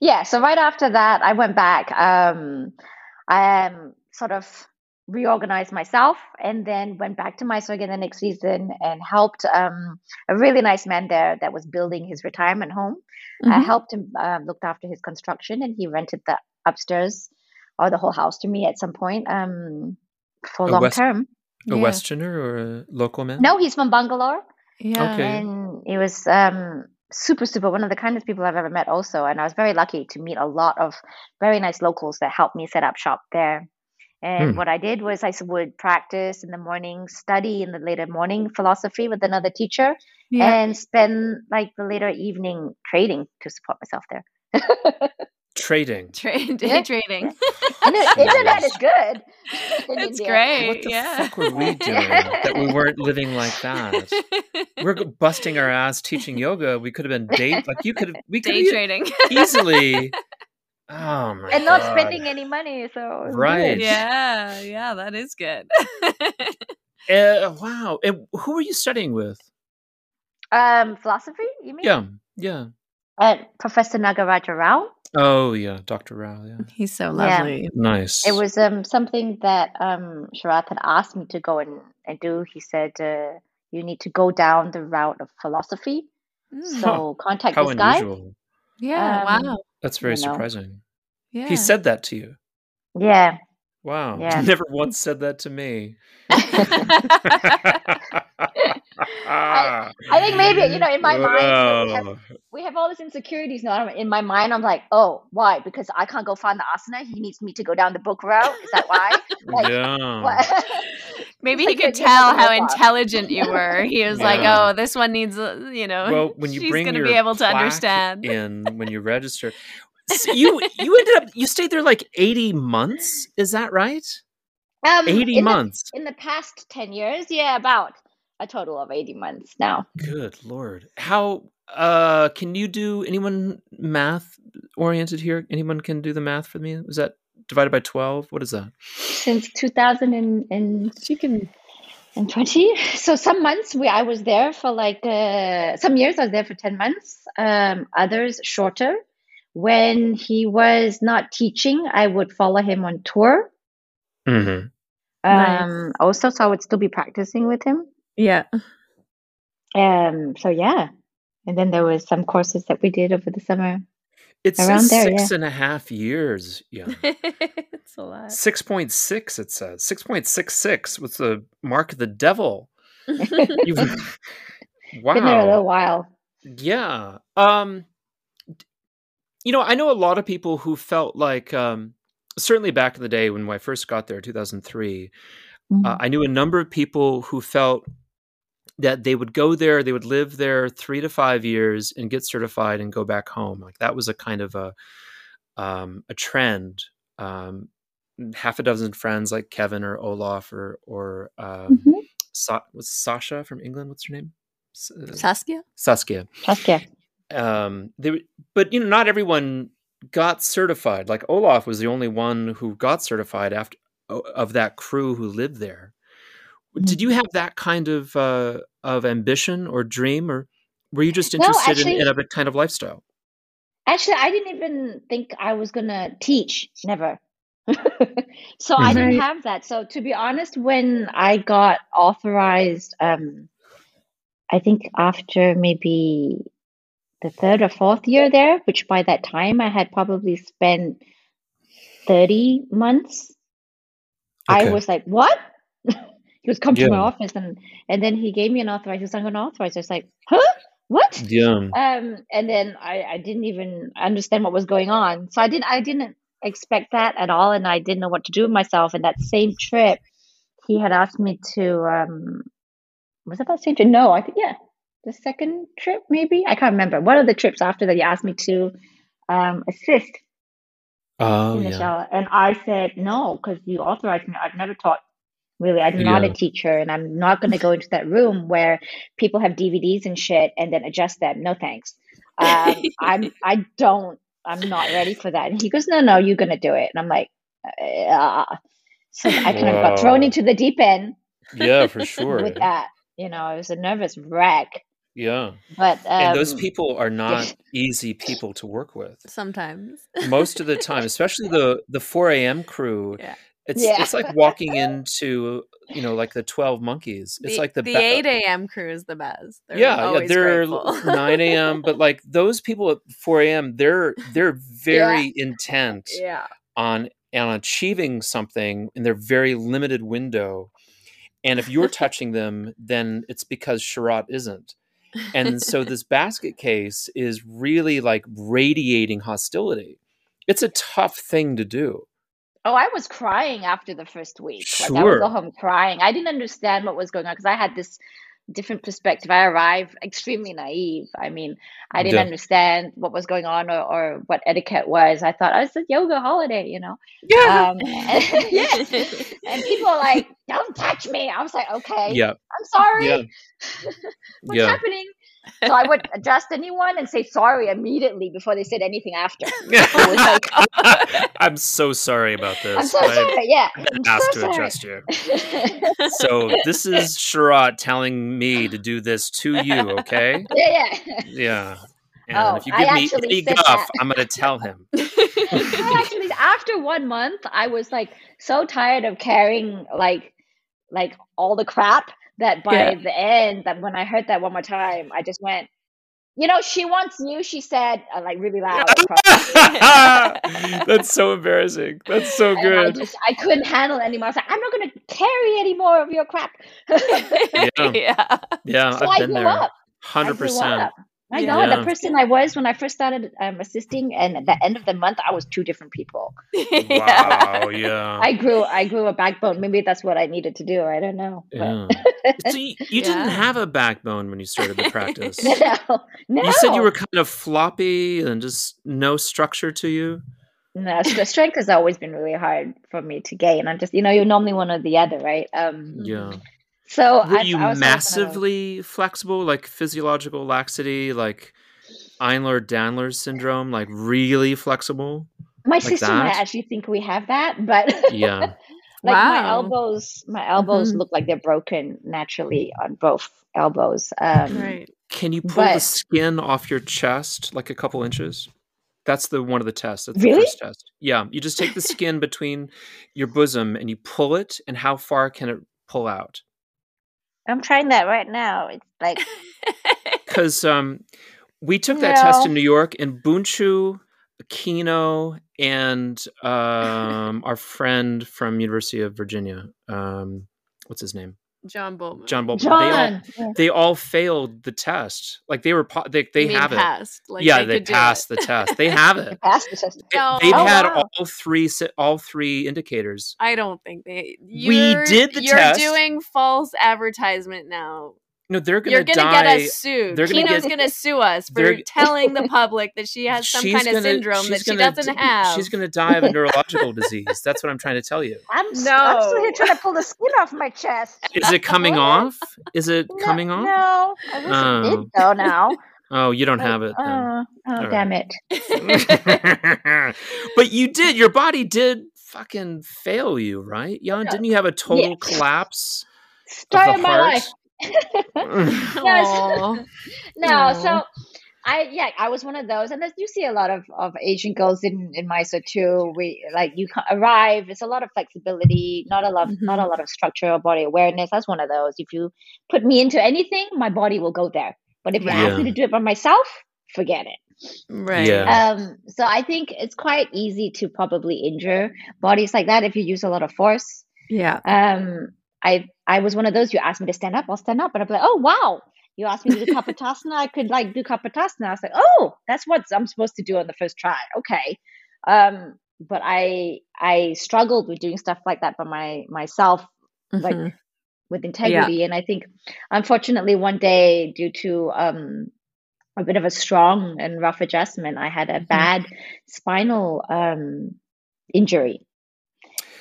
Yeah, so right after that, I went back. Um, I um, sort of reorganized myself and then went back to Mysore again the next season and helped um, a really nice man there that was building his retirement home. I Mhm. helped him, um, looked after his construction, and he rented the upstairs or the whole house to me at some point um, for A long West- term. A Yeah. Westerner or a local man? No, he's from Bangalore, Yeah. Okay. and he was um, super, super one of the kindest people I've ever met. Also, and I was very lucky to meet a lot of very nice locals that helped me set up shop there. And Hmm. what I did was i would practice in the morning, study in the later morning philosophy with another teacher, Yeah. and spend like the later evening trading to support myself there. [laughs] Trading. Trade day Yeah. [laughs] trading. And the [laughs] internet is good. in It's India. great. What the yeah. fuck were we [laughs] doing that we weren't living like that? We're busting our ass teaching yoga. We could have been date like you could have. We could day trading. easily. Oh my And not God. spending any money, so Right. good. yeah, yeah, that is good. Uh, wow. And who were you studying with? Um, philosophy, you mean? Yeah. Yeah. Uh, Professor Nagaraja Rao. Oh yeah, Dr. Rao. Yeah. He's so Yeah. lovely. Nice. It was um something that um Sharath had asked me to go and, and do. He said uh, you need to go down the route of philosophy. Mm. So contact how this guy. unusual. Yeah, Um, wow. That's very you know. surprising. Yeah. He said that to you. Yeah. Wow. [laughs] Yeah. Never once said that to me. [laughs] [laughs] I think maybe you know in my mind we have, we have all these insecurities now. In my mind, I'm like, oh, why? Because I can't go find the asana. He needs me to go down the book route. Is that why? [laughs] Like, yeah. What? [laughs] Maybe he like could you're- you're tell how intelligent you were. He was like, "Oh, this one needs, uh, you know, Well, when you [laughs] she's bring going to your be able to understand." in when you register, so you you ended up you stayed there like eighty months. Is that right? Um, Eighty in the- months. in the past 10 years yeah about a total of 80 months now Good lord. How uh can you do anyone math oriented here? Anyone can do the math for me? Was that divided by twelve? What is that? since 2020 She can. and 20 so some months we i was there for like uh, some years i was there for 10 months um, others shorter when he was not teaching i would follow him on tour Mm-hmm. Nice. um, also so i would still be practicing with him Yeah. um, so yeah and then there was some courses that we did over the summer It Around says there, six and a half years. Yeah. [laughs] it's a lot. Six point six. It says six point six six. What's the mark of the devil? [laughs] You, [laughs] been there a little while Yeah. Um. You know, I know a lot of people who felt like, um, certainly back in the day when I first got there, two thousand three. Mm-hmm. Uh, I knew a number of people who felt that they would go there, they would live there three to five years and get certified and go back home. Like that was a kind of a um, a trend. Um, half a dozen friends like Kevin or Olaf or or um, Mhm. Sa- was Sasha from England. What's her name? Uh, Saskia? Saskia. Saskia. Um, they, were- but you know, not everyone got certified. Like Olaf was the only one who got certified after of that crew who lived there. Mm-hmm. Did you have that kind of uh, of ambition or dream, or were you just No, interested actually- in, in a kind of lifestyle? Actually, I didn't even think I was gonna teach, never. [laughs] So I didn't have that. So to be honest, when I got authorized, um, I think after maybe the third or fourth year there, which by that time I had probably spent 30 months, I was like, what? [laughs] He was come to my office and and then he gave me an authorized. He was like, gonna authorize. I was like, huh? What? Yeah. Um, and then I, I didn't even understand what was going on. So I didn't I didn't expect that at all, and I didn't know what to do with myself. And that same trip, he had asked me to um, was it that same trip? No, I think yeah, the second trip maybe I can't remember. One of the trips after that, he asked me to um assist Oh yeah. Sharath, and I said no because you authorized me. I've never taught. Really, I'm not Yeah. a teacher, and I'm not going to go into that room where people have DVDs and shit and then adjust them. No thanks. Um, [laughs] I'm. I don't. I'm not ready for that. And he goes, No, no, you're going to do it. And I'm like, uh, so I kind of got thrown into the deep end Yeah, for sure. with that. You know, I was a nervous wreck. Yeah. But um, And those people are not easy people to work with. Sometimes. Most of the time, especially the the 4 a.m. crew, [laughs] Yeah. It's Yeah. it's like walking into you know like the 12 monkeys. It's like the, the 8 a.m. crew is the best. They're yeah, yeah, they're. [laughs] 9 a.m. But like those people at 4 a.m., they're they're very intent yeah. on on achieving something in their very limited window. And if you're [laughs] touching them, then it's because Sharath isn't. And so [laughs] this basket case is really like radiating hostility. It's a tough thing to do. Oh, I was crying after the first week. Like I would go home crying. I didn't understand what was going on because I had this different perspective. I arrived extremely naive. I mean, I didn't Yeah. understand what was going on or, or what etiquette was. I thought I was a yoga holiday, you know. Um, and, yes. [laughs] [laughs] and people are like, "Don't touch me." I was like, "Okay, Yeah. I'm sorry. Yeah. [laughs] What's Yeah. happening?" So I would address anyone and say sorry immediately before they said anything after. [laughs] Like, [laughs] I'm so sorry about this. "I'm so sorry." Yeah, I've been I'm asked so to sorry. adjust you. [laughs] So this is Sharath telling me to do this to you, okay? yeah, yeah. Yeah. And Oh, if you I give me actually any said guff, that. I'm gonna tell him. I actually, after one month, I was like so tired of carrying like like all the crap that by Yeah. the end, that when I heard that one more time, I just went, you know, she wants you. She said, uh, like really loud. [laughs] That's so embarrassing. That's so And I good. just I couldn't handle it anymore. I was like, I'm not gonna carry any more of your crap. [laughs] so [laughs] yeah. Yeah, I've I been grew there. up. I Hundred grew percent. Up. My Yeah. God, Yeah. the person I was when I first started um, assisting, and at the end of the month, I was two different people. [laughs] Wow. Yeah. I grew, I grew a backbone. Maybe that's what I needed to do. I don't know. Yeah. [laughs] So you, you didn't have a backbone when you started the practice. [laughs] no, no. You said you were kind of floppy and just no structure to you. No, st- strength has always been really hard for me to gain. I'm just, you know, you're normally one or the other, right? Um, Yeah. So Were I, you I was always kind of- massively flexible, like physiological laxity, like Ehlers-Danlos syndrome, like really flexible? my like sister might that? actually think we have that, but [laughs] Yeah. like my elbows, my elbows Mhm. look like they're broken naturally on both elbows. Um, Right. Can you pull the skin off your chest like a couple inches? That's the one of the tests. That's Really? the first test. Yeah. You just take the skin between your bosom and you pull it, and how far can it pull out? I'm trying that right now. It's like [laughs] Because um, we took that test in New York, and Bunchu, Kino, and um, our friend from University of Virginia, um, what's his name? John Bowman. John Bolton. They all they all failed the test. Like they were po- they they You mean have it. passed. Like yeah, they, they, could [laughs] passed the test. They have it. Passed the test. It- No. They've Oh, had wow. all three all three indicators. I don't think they. We You're, did the You're test. doing false advertisement now. No, they're gonna You're gonna die. get us sued. they're gonna Kino's get- gonna sue us for they're- telling the [laughs] public that she has some She's kind of gonna- syndrome that she gonna doesn't d- have. She's gonna die of a [laughs] neurological disease. That's what I'm trying to tell you. I'm, s- I'm still here trying to pull the skin off my chest. Is it coming off? Is it No- coming off? No, I wish it Oh. did though now. [laughs] Oh, you don't have it. Then. uh, oh, All damn it. but you did. Your body did fucking fail you, right? Yan, didn't you have a total collapse? Story of, my heart? life. [laughs] [laughs] no, no, so I yeah, I was one of those, and you see a lot of, of Asian girls in in Mysore too. We like you arrive. It's a lot of flexibility, not a lot, mm-hmm. not a lot of structure or body awareness. That's one of those. If you put me into anything, my body will go there. But if you yeah. ask me to do it by myself, forget it. Right. Yeah. Um. So I think it's quite easy to probably injure bodies like that if you use a lot of force. Yeah. Um. I I was one of those. You asked me to stand up, I'll stand up, and I'm like, oh wow, you asked me to do [laughs] kapotasana, I could like do kapotasana. I was like, oh, that's what I'm supposed to do on the first try. Okay. Um, but I I struggled with doing stuff like that by my myself, mm-hmm. like with integrity. Yeah. And I think, unfortunately, one day due to um, a bit of a strong and rough adjustment, I had a mm-hmm. bad spinal um, injury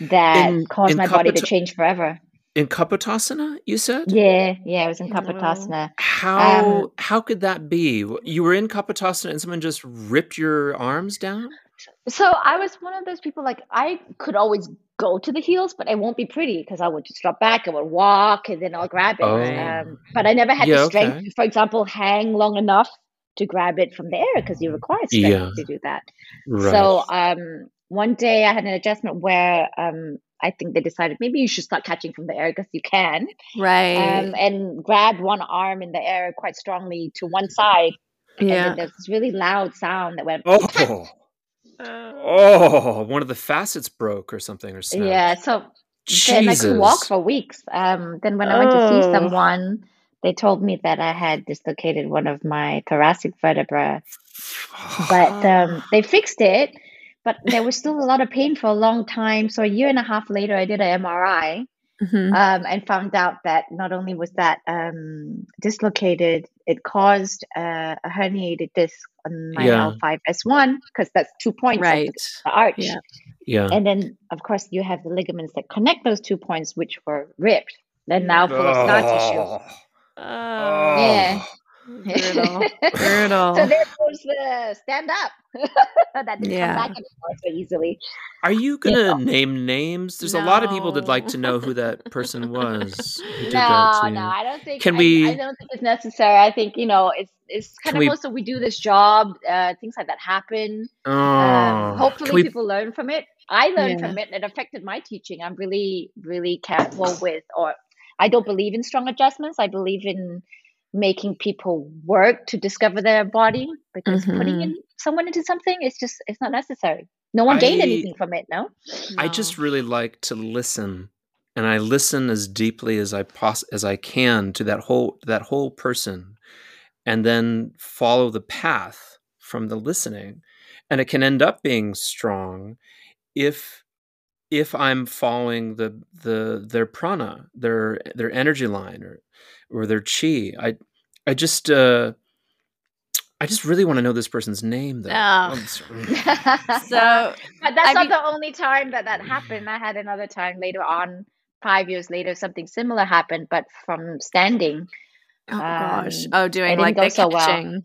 that in, caused in my body to change forever in Kapotasana, you said? Yeah, yeah, I was in Kapotasana. How um, how could that be? You were in Kapotasana and someone just ripped your arms down? So I was one of those people like I could always go to the heels, but it won't be pretty because I would just drop back, I would walk, and then I'll grab it. Oh. Um, but I never had yeah, the strength, okay. for example, hang long enough to grab it from the air because you require strength yeah. to do that. Right. So um, one day I had an adjustment where um, I think they decided maybe you should start catching from the air because you can. Right. Um, and grabbed one arm in the air quite strongly to one side. Yeah. And there's this really loud sound that went. Oh. [laughs] oh, one of the facets broke or something or something. Yeah. So Jesus. then I could walk for weeks. Um, then when I went oh. to see someone, they told me that I had dislocated one of my thoracic vertebrae. but [sighs] um, they fixed it but there was still a lot of pain for a long time. So a year and a half later, I did an MRI mm-hmm. um, and found out that not only was that um, dislocated, it caused uh, a herniated disc on my yeah. L5S1 because that's two points right. of the arch. Yeah. yeah. And then, of course, you have the ligaments that connect those two points, which were ripped. They're now full of scar tissue. Oh. Yeah. Brutal. [laughs] Brutal. so there goes the stand up. [laughs] that didn't yeah. come back anymore so easily. Are you gonna you know? name names? There's no. a lot of people that'd like to know who that person was. no, no, I don't think. Can I, we? I don't think it's necessary. I think you know it's it's kind of we, also we do this job. Uh, things like that happen. Oh, um, hopefully, we, people learn from it. I learned yeah. from it. It affected my teaching. I'm really, really careful with, or I don't believe in strong adjustments. I believe in making people work to discover their body because mm-hmm. putting in someone into something is just it's not necessary no one gained I, anything from it no? i just really like to listen and i listen as deeply as i pos- as i can to that whole that whole person and then follow the path from the listening and it can end up being strong if if i'm following the the their prana their their energy line or or their chi. I I just uh I just really want to know this person's name though. Oh. [laughs] so but that's I not mean, the only time that that happened. I had another time later on 5 years later something similar happened but from standing. Oh um, gosh. Oh doing like the so catching. Well.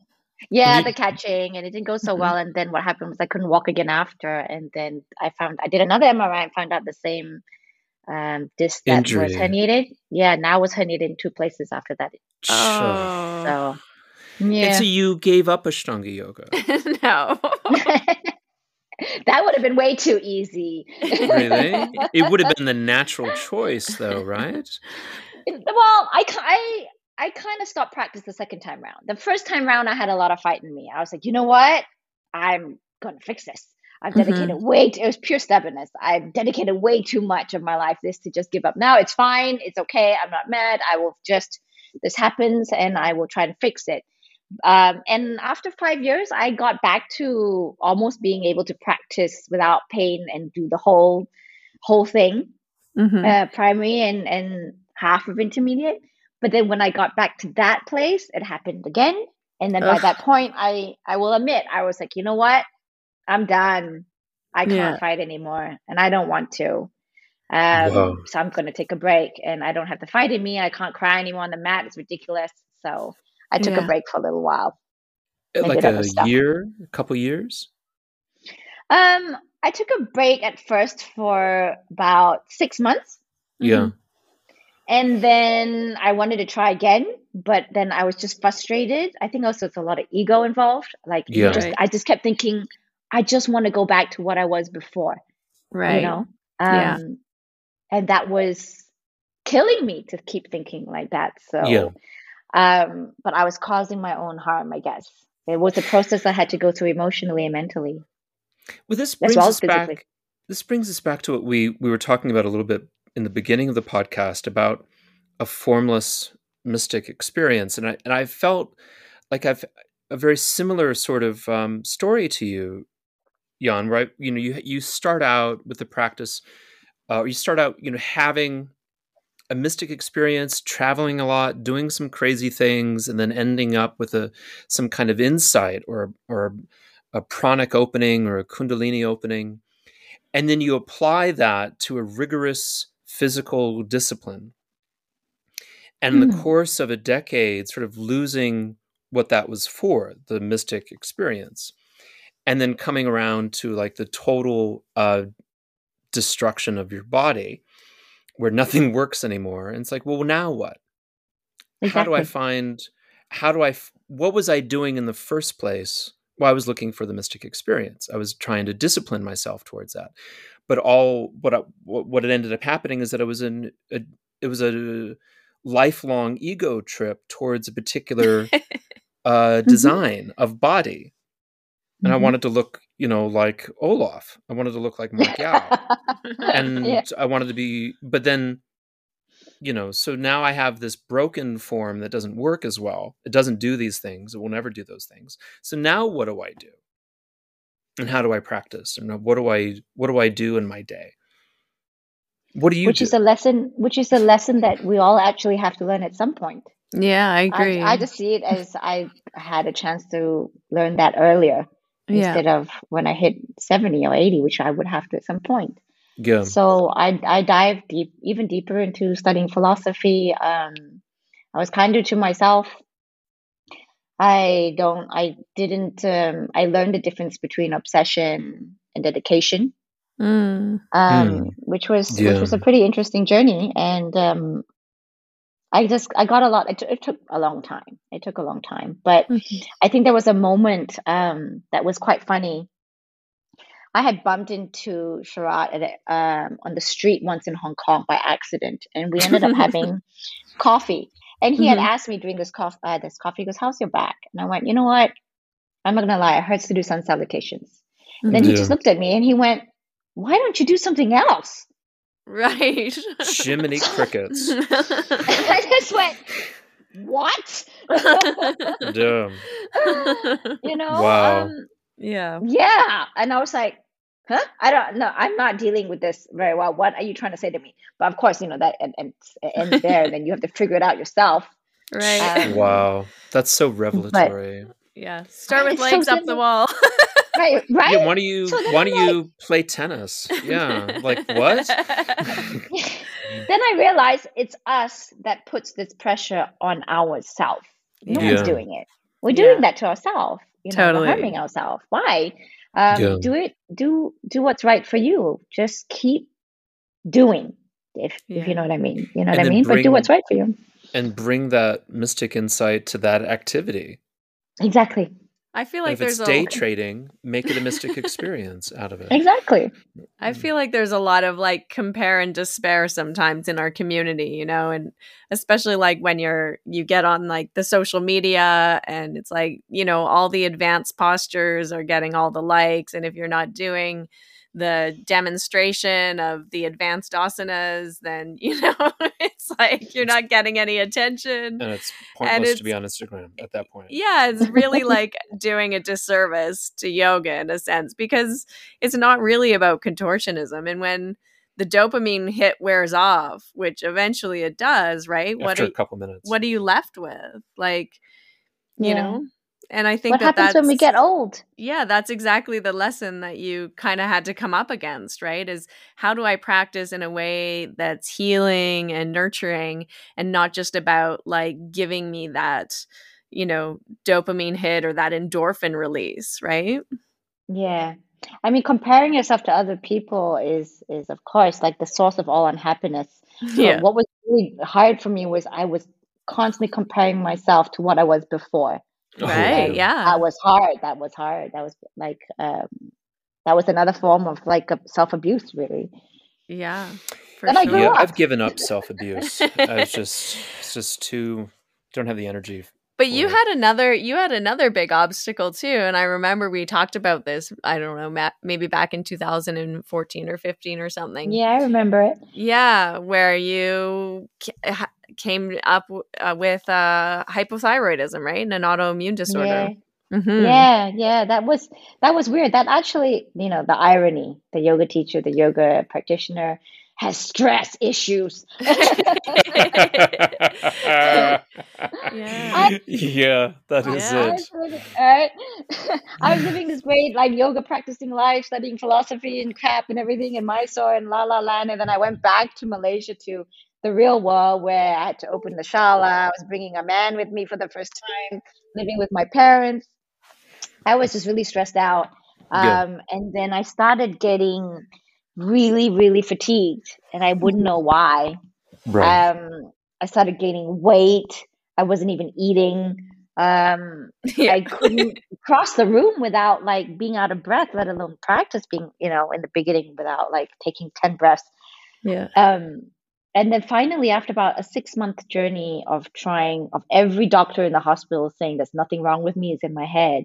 Yeah, the catching, and it didn't go so mm-hmm. well. And then what happened was I couldn't walk again after. And then I found I did another MRI and found out the same um, disc that Injury. was herniated. Yeah, now was herniated in two places after that. Oh. So, yeah. And so you gave up Ashtanga yoga? [laughs] no. [laughs] that would have been way too easy. really? [laughs] It would have been the natural choice, though, right? Well, I, I, I kind of stopped practice the second time round. The first time round, I had a lot of fight in me. I was like, you know what? I'm going to fix this. I've dedicated mm-hmm. way too, it was pure stubbornness. I've dedicated way too much of my life this to just give up. Now it's fine. It's okay. I'm not mad. I will just, this happens and I will try and fix it. Um, and after five years, I got back to almost being able to practice without pain and do the whole, whole thing, mm-hmm. uh, primary and, and half of intermediate. But then when I got back to that place, it happened again. And then Ugh. by that point, I, I will admit, I was like, you know what? I'm done. I can't yeah. fight anymore and I don't want to. Um, so I'm going to take a break and I don't have to fight in me. I can't cry anymore on the mat. It's ridiculous. So I took yeah. a break for a little while. Like a year, a couple years? Um, I took a break at first for about six months. Yeah. Mhm. And then I wanted to try again, but then I was just frustrated. I think also it's a lot of ego involved. Like you Yeah. just I just kept thinking, I just want to go back to what I was before. Right. You know? Yeah. Um and that was killing me to keep thinking like that. So Yeah. um but I was causing my own harm, I guess. It was a process I had to go through emotionally and mentally. Well, this As brings well us as physically. back. This brings us back to what we we were talking about a little bit in the beginning of the podcast about a formless mystic experience, and I and I felt like I've a very similar sort of um, story to you, Yan. Right? You know, you you start out with the practice, uh, or you start out, you know, having a mystic experience, traveling a lot, doing some crazy things, and then ending up with a some kind of insight or or a pranic opening or a kundalini opening, and then you apply that to a rigorous physical discipline. And in the Hmm. course of a decade, sort of losing what that was for, the mystic experience, and then coming around to like the total uh, destruction of your body, where nothing [laughs] works anymore. And it's like, well, now what? How do I find? How do I? f- What was I doing in the first place? Well, I was looking for the mystic experience. I was trying to discipline myself towards that. But all what I, what what it ended up happening is that it was an a, it was a lifelong ego trip towards a particular [laughs] uh, design of body, and I Mhm. wanted to look, you know, like Olaf. I wanted to look like Mark Yao [laughs] and Yeah. I wanted to be, but then, you know, so now I have this broken form that doesn't work as well. It doesn't do these things. It will never do those things. So now what do I do? And how do I practice? And what do I what do I do in my day? What do you which do? is a lesson which is a lesson that we all actually have to learn at some point. Yeah, I agree. I, I just see it as I had a chance to learn that earlier yeah. instead of when I hit 70 or 80, which I would have to at some point. yeah. So I I dive deep even deeper into studying philosophy. Um, I was kinder to myself. I don't I didn't um, I learned the difference between obsession and dedication. Mm. Um, Hmm. which was Yeah. which was a pretty interesting journey and um I just I got a lot it, t- it took a long time. It took a long time, but Mhm. I think there was a moment um, that was quite funny. I had bumped into Sharath at um, on the street once in Hong Kong by accident, and we ended up [laughs] having coffee. And he had Mhm. asked me during this coffee, uh, this coffee, he goes, "How's your back?" And I went, "You know what? I'm not gonna lie, it hurts to do sun salutations." Then he just looked at me and he went, "Why don't you do something else?" Right. Jiminy crickets. [laughs] [laughs] I just went, "What?" Damn. [laughs] you know? Wow. Um, yeah. Yeah. And I was like, huh? I don't know. I'm not dealing with this very well. What are you trying to say to me? But of course, you know, that and, and it ends there. then you have to figure it out yourself. [laughs] Right. Um, [laughs] Wow. That's so revelatory. yeah. Start with It's so legs up the wall. [laughs] Right. Right. Yeah, why do you So why don't you play tennis? Yeah. Like what? then I realized it's us that puts this pressure on ourselves. No Yeah. one's doing it. We're Yeah. doing that to ourselves. You know, Totally. we're harming ourselves. Why? Um, Yeah. Do it. Do do what's right for you. Just keep doing. If if you know what I mean. You know And what I then mean. but do what's right for you. and bring that mystic insight to that activity. Exactly. I feel like if it's there's day a trading, make it a mystic experience out of it. Exactly. I feel like there's a lot of like compare and despair sometimes in our community, you know, and especially like when you're you get on like the social media and it's like, you know, all the advanced postures are getting all the likes and if you're not doing the demonstration of the advanced asanas, then [laughs] you know, it's like you're not getting any attention. And it's pointless it's- to be on Instagram at that point. Yeah, it's really like doing a disservice to yoga in a sense because it's not really about contortionism. And when the dopamine hit wears off, which eventually it does, right? what After are, a couple minutes. what are you left with? Like, you Yeah. know? And I think What that happens when we get old? yeah, that's exactly the lesson that you kind of had to come up against, right? Is how do I practice in a way that's healing and nurturing and not just about like giving me that, you know, dopamine hit or that endorphin release, right? Yeah. I mean, comparing yourself to other people is is of course like the source of all unhappiness. [laughs] Yeah. What was really hard for me was I was constantly comparing myself to what I was before. Oh, Right. Yeah. That was hard. That was hard. That was like um, that was another form of like self abuse, really. Yeah. For Then I sure. grew Yeah, up. I've given up self abuse. I was just, it's just too. Don't have the energy. But you had another you had another big obstacle too and I remember we talked about this I don't know maybe back in 2014 or 15 or something. Yeah, I remember it. Yeah, where you came up uh, with uh, hypothyroidism, right? And an autoimmune disorder. Yeah. Mhm. Yeah, yeah, that was that was weird. That actually, you know, the irony, the yoga teacher, the yoga practitioner has stress issues. [laughs] Yeah. [laughs] yeah, that is Yeah. I it. was living. I was living this great like yoga practicing life, studying philosophy and crap and everything in Mysore and La La Land, and then I went back to Malaysia to the real world where I had to open the shala. I was bringing a man with me for the first time, living with my parents. I was just really stressed out, Yeah. um, and then I started getting really, really fatigued, and I wouldn't know why. Right. Um, I started gaining weight. I wasn't even eating. Um, [laughs] Yeah. I couldn't cross the room without like being out of breath, let alone practice being, you know, in the beginning without like taking 10 breaths. yeah. Um, and then finally, after about a six month journey of trying, of every doctor in the hospital saying there's nothing wrong with me, it's in my head,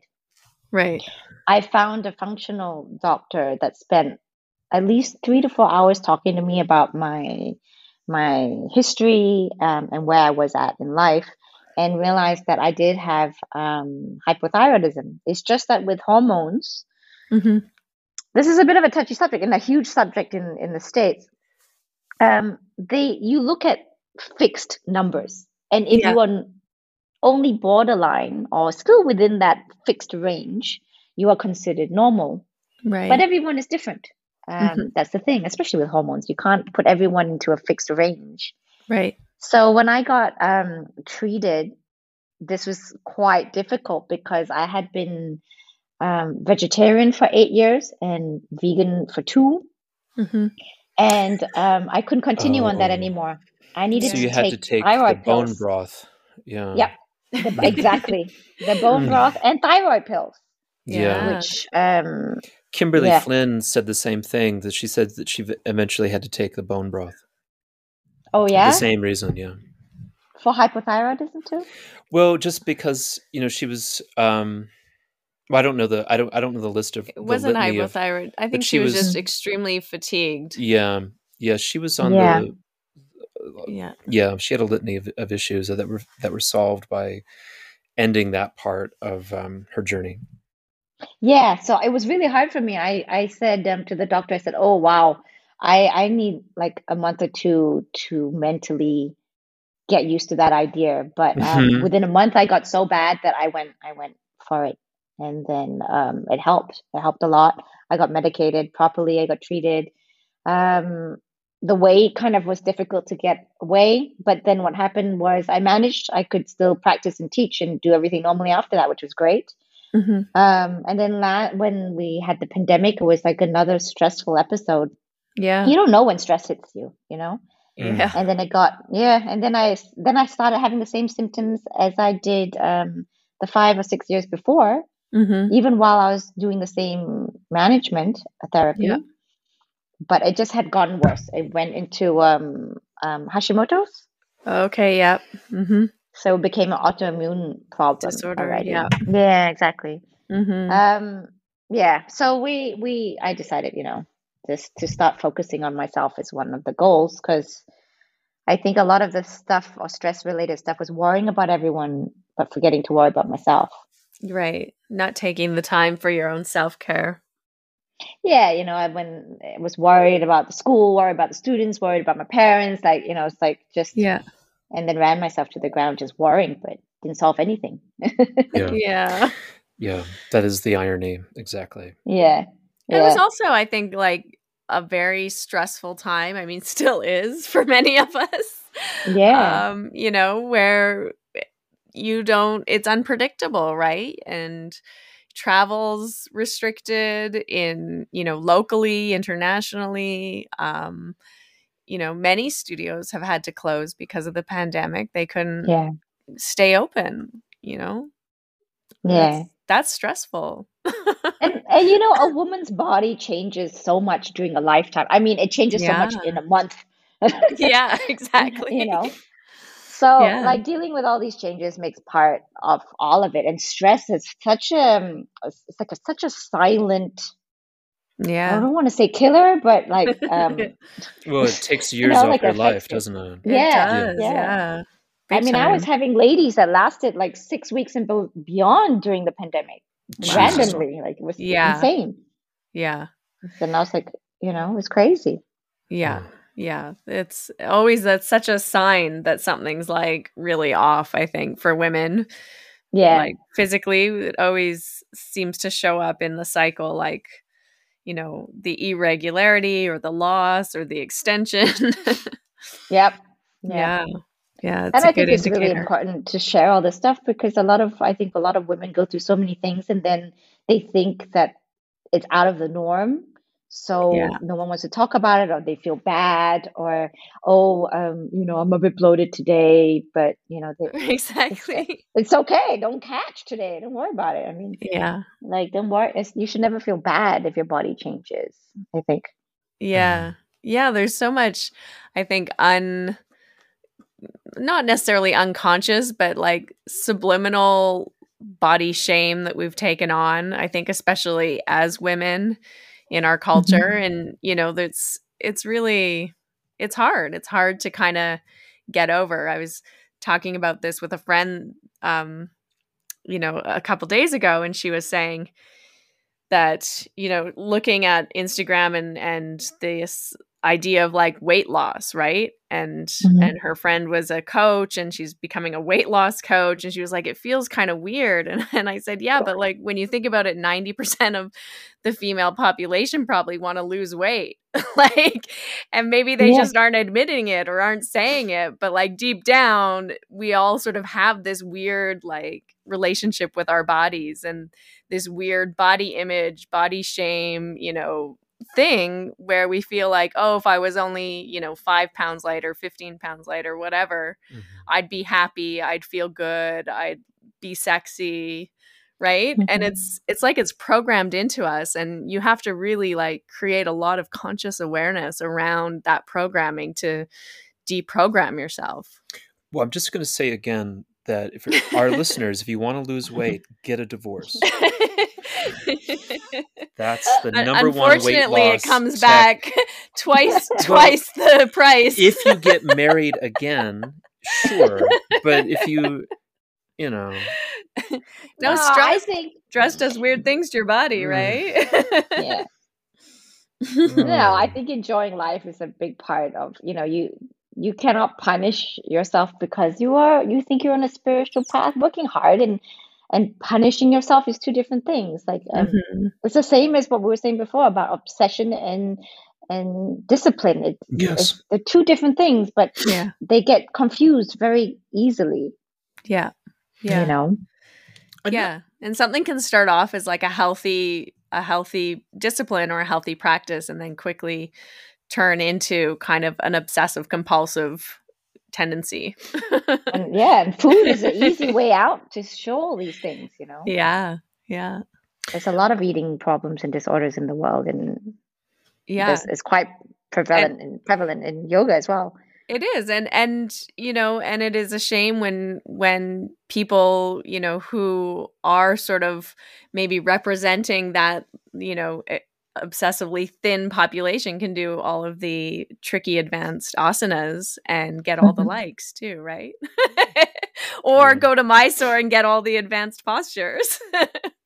Right. I found a functional doctor that spent at least three to four hours talking to me about my my history um, and where I was at in life, and realized that I did have um, hypothyroidism. It's just that with hormones, hmm this is a bit of a touchy subject and a huge subject in in the states. Um, they you look at fixed numbers, and if Yeah. you are only borderline or still within that fixed range, you are considered normal. Right. But everyone is different. Um, Mhm. That's the thing, especially with hormones. You can't put everyone into a fixed range. right. So when I got um, treated, this was quite difficult because I had been um, vegetarian for eight years and vegan for two, hmm and um, I couldn't continue on that Oh. anymore. I needed So to had take to take the thyroid bone pills. broth. Yeah. Yep. The- [laughs] exactly, the bone Mm. broth and thyroid pills, Yeah. Yeah. which um, Kimberly Yeah. Flynn said the same thing that she said that she eventually had to take the bone broth. oh yeah, The same reason, yeah. for hypothyroidism too. Well, just because, you know, she was um well, I don't know the I don't I don't know the list of It wasn't litany of- hypothyroid. I think she she was, was- just extremely fatigued. Yeah. Yeah, she was on Yeah. the Yeah. yeah, she had a litany of, of issues that were that were solved by ending that part of um, her journey. Yeah, so it was really hard for me. I I said um, to the doctor, I said, "Oh wow, I I need like a month or two to mentally get used to that idea." But um, Mhm. within a month, I got so bad that I went I went for it, and then um, it helped. It helped a lot. I got medicated properly. I got treated. Um, the weight kind of was difficult to get away, but then what happened was I managed. I could still practice and teach and do everything normally after that, which was great. Hmm Um, and then la- when we had the pandemic, it was like another stressful episode. Yeah. You don't know when stress hits you, you know. Yeah. And then it got yeah, and then I then I started having the same symptoms as I did um, the five or six years before, hmm even while I was doing the same management therapy. Yeah. But it just had gotten worse. It went into um, um, Hashimoto's, Okay. Yep. hmm so it became an autoimmune problem Disorder, already. yeah. Yeah, exactly. hmm Um, yeah, so we we I decided, you know, just to start focusing on myself is one of the goals because I think a lot of the stuff or stress related stuff was worrying about everyone but forgetting to worry about myself. Right. Not taking the time for your own self care. Yeah, you know, I when I was worried about the school, worried about the students, worried about my parents, like, you know, it's like just Yeah. And then ran myself to the ground just worrying, but didn't solve anything. [laughs] Yeah. Yeah. Yeah. That is the irony. Exactly. Yeah. It was also, I think, like a very stressful time. I mean, [laughs] still is for many of us. Yeah. Um, you know, where you don't, it's unpredictable, right? And travels restricted in you know locally internationally um you know many studios have had to close because of the pandemic they couldn't Yeah. stay open you know Yeah. that's, that's stressful And and you know, a [laughs] woman's body changes so much during a lifetime. I mean, it changes so much in a month. [laughs] yeah [laughs] exactly you know. So Yeah. like dealing with all these changes makes part of all of it. And stress is such a um, it's like a, such a silent Yeah i don't want to say killer, but like um [laughs] Well, it takes [laughs] years know, off like your life, you. doesn't it? It Yeah, does, yeah. yeah. I Big mean, I was having ladies that lasted like six weeks and beyond during the pandemic, Jesus. randomly. Like it was Yeah. insane. yeah And I was like, you know, it was crazy. yeah yeah it's always that's such a sign that something's like really off i think for women Yeah, like physically it always seems to show up in the cycle like you know the irregularity or the loss or the extension. [laughs] Yep, yeah. Yeah. It's and I think it's really important to share all this stuff because a lot of I think a lot of women go through so many things and then they think that it's out of the norm. So Yeah. no one wants to talk about it or they feel bad or oh um you know I'm a bit bloated today but you know they, [laughs] exactly. it's okay don't catch today don't worry about it I mean yeah. like don't worry it's, you should never feel bad if your body changes I think. Yeah. Yeah there's so much i think un not necessarily unconscious but like subliminal body shame that we've taken on i think especially as women in our culture and you know that's it's really it's hard. It's hard to kind of get over. I was talking about this with a friend um you know a couple days ago and she was saying that you know looking at instagram and and this idea of like weight loss right and Mhm. and her friend was a coach and she's becoming a weight loss coach and she was like it feels kind of weird [laughs] and, and i said yeah but like when you think about it 90% of the female population probably want to lose weight [laughs] like and maybe they Yeah. just aren't admitting it or aren't saying it but like deep down we all sort of have this weird like relationship with our bodies and this weird body image body shame you know thing where we feel like oh if i was only you know five pounds lighter 15 pounds lighter whatever Mhm. i'd be happy i'd feel good i'd be sexy right and Mhm. it's it's like it's programmed into us and you have to really like create a lot of conscious awareness around that programming to deprogram yourself Well, I'm just going to say again that if our [laughs] listeners, if you want to lose weight, get a divorce. [laughs] [laughs] That's the Un- number one Unfortunately, it comes tech. back [laughs] twice [laughs] twice the price. If you get married again, sure, but if you, you know, no No, I stress, think stress does weird things to your body, Mm. right? yeah no i Mm. think enjoying life is a big part of you know you you cannot punish yourself because you are you think you're on a spiritual path working hard and and punishing yourself is two different things. Like um, Mhm. it's the same as what we were saying before about obsession and and discipline. It, Yes. it's, they're two different things but Yeah, they get confused very easily. Yeah, yeah. you know yeah. And something can start off as like a healthy a healthy discipline or a healthy practice and then quickly turn into kind of an obsessive compulsive tendency. And yeah and food is an [laughs] easy way out to show all these things you know? Yeah yeah. There's a lot of eating problems and disorders in the world and yeah. it's quite prevalent and prevalent in yoga as well. It is, and and you know, and it is a shame when when people you know who are sort of maybe representing that you know eh, obsessively thin population can do all of the tricky advanced asanas and get all the Mhm. likes too, right? [laughs] or Yeah. go to Mysore and get all the advanced postures. [laughs]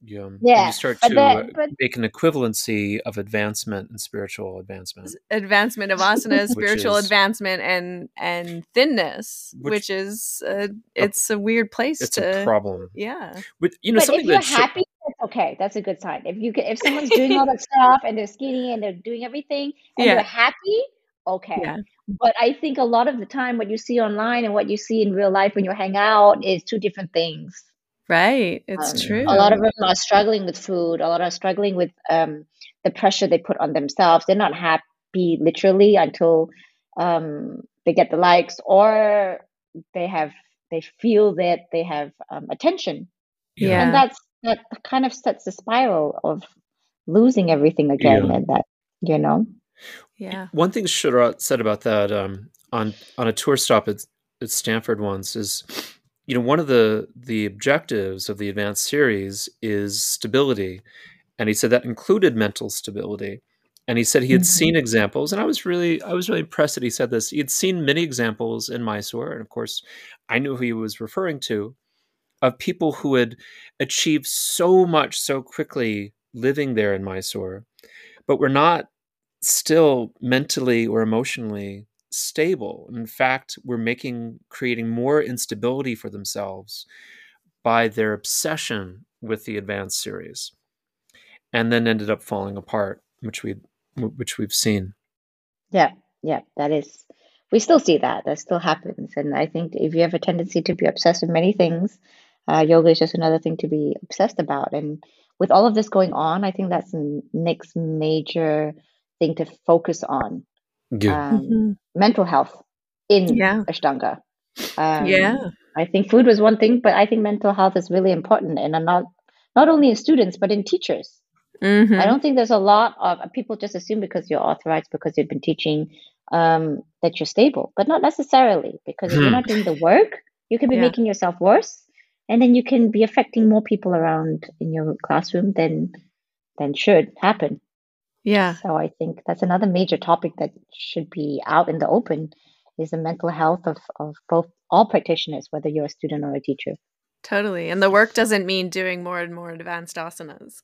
yeah, Yeah, you start but to then- but- make an equivalency of advancement and spiritual advancement. advancement of asanas, spiritual is- advancement, and and thinness, Which- which, is uh, it's a weird place It's to a problem. yeah. With you know but if something you're that sho- happy that's okay that's a good sign if you can if someone's doing all that stuff and they're skinny and they're doing everything and Yeah. they're happy okay Yeah. but i think a lot of the time what you see online and what you see in real life when you hang out is two different things Right. It's Um, true. A lot of them are struggling with food. A lot are struggling with um, the pressure they put on themselves. They're not happy literally until um, they get the likes or they have they feel that they have um, attention, Yeah. and that's that kind of sets the spiral of losing everything again, Yeah. and that you know. yeah. One thing Sharath said about that um, on on a tour stop at, at Stanford once is, you know, one of the the objectives of the advanced series is stability, and he said that included mental stability. And he said he had Mhm. seen examples, and I was really I was really impressed that he said this. He had seen many examples in Mysore, and of course, I knew who he was referring to, of people who had achieved so much so quickly living there in Mysore, but were not still mentally or emotionally stable. In fact, we're making creating more instability for themselves by their obsession with the advanced series, and then ended up falling apart, which we which we've seen. Yeah, yeah, that is. We still see that. That still happens. And I think if you have a tendency to be obsessed with many things, uh, yoga is just another thing to be obsessed about. And with all of this going on, I think that's the next major thing to focus on Yeah. um, Mhm. mental health in Yeah. Ashtanga. Um, Yeah. I think food was one thing, but I think mental health is really important. And I'm not, not only in students, but in teachers. Mhm. I don't think there's a lot of people just assume because you're authorized because you've been teaching um, that you're stable, but not necessarily because if you're Hmm. not doing the work, you can be Yeah. making yourself worse, and then you can be affecting more people around in your classroom than than should happen. Yeah. So I think that's another major topic that should be out in the open is the mental health of, of both all practitioners, whether you're a student or a teacher. Totally. And the work doesn't mean doing more and more advanced asanas.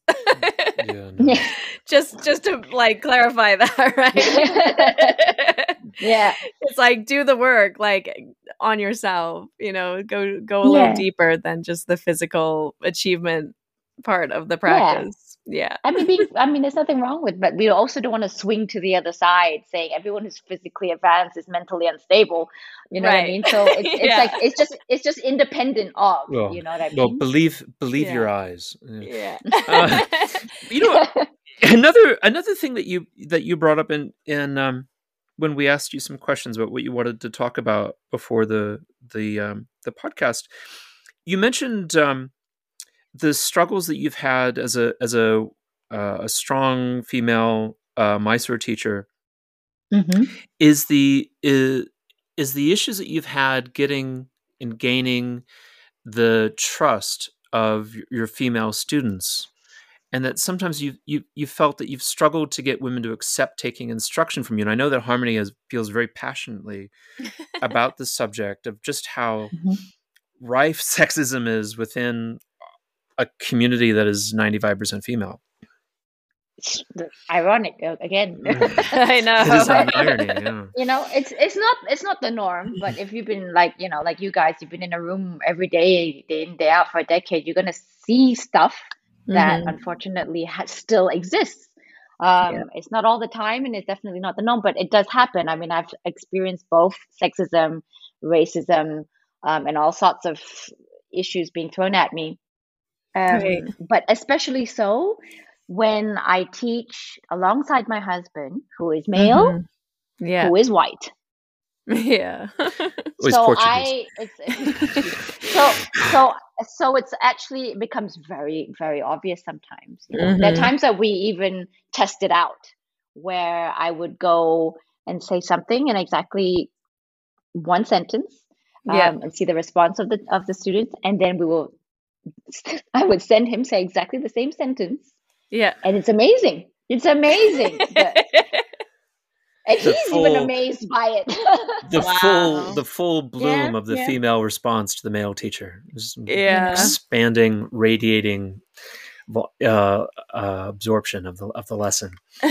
Yeah, no. [laughs] just just to like clarify that, right? [laughs] [laughs] Yeah. It's like do the work like on yourself, you know, go go a little deeper than just the physical achievement part of the practice. Yeah. I mean, being, I mean, there's nothing wrong with, but we also don't want to swing to the other side, saying everyone who's physically advanced is mentally unstable. You know what I mean? So [laughs] it's, it's Yeah. like it's just it's just independent of. Well, you know what I mean Well, mean? believe believe Yeah. your eyes. Yeah. Yeah. Uh, [laughs] You know, [laughs] another another thing that you that you brought up in in um, when we asked you some questions about what you wanted to talk about before the the um, the podcast, you mentioned um, the struggles that you've had as a as a uh, a strong female uh, Mysore teacher. Hmm is the is, is the issues that you've had getting and gaining the trust of your female students and that sometimes you you you felt that you've struggled to get women to accept taking instruction from you and i know that harmony has, feels very passionately [laughs] about the subject of just how Mhm. rife [laughs] sexism is within a community that is 95% female It's ironic uh, again. [laughs] I know. it is an irony yeah you know it's it's not it's not the norm but if you've been like you know like you guys you've been in a room every day day in day out for a decade you're going to see stuff that Mhm. unfortunately ha- still exists um Yeah. it's not all the time and it's definitely not the norm but it does happen i mean i've experienced both sexism racism um, and all sorts of issues being thrown at me um, Right. but especially so when i teach alongside my husband who is male Mhm. Yeah. who is white Yeah. So Portuguese. I it's, [laughs] it's so so so it's actually it becomes very very obvious sometimes. You know? There are Mhm. times that we even test it out where I would go and say something in exactly one sentence Yeah. um, and see the response of the of the students and then we will [laughs] I would send him say exactly the same sentence yeah. and it's amazing. It's amazing. The- [laughs] and The he's even full- amazed by it. the Wow. full the full bloom Yeah, of the yeah. female response to the male teacher Yeah. expanding radiating uh, uh, absorption of the of the lesson [laughs]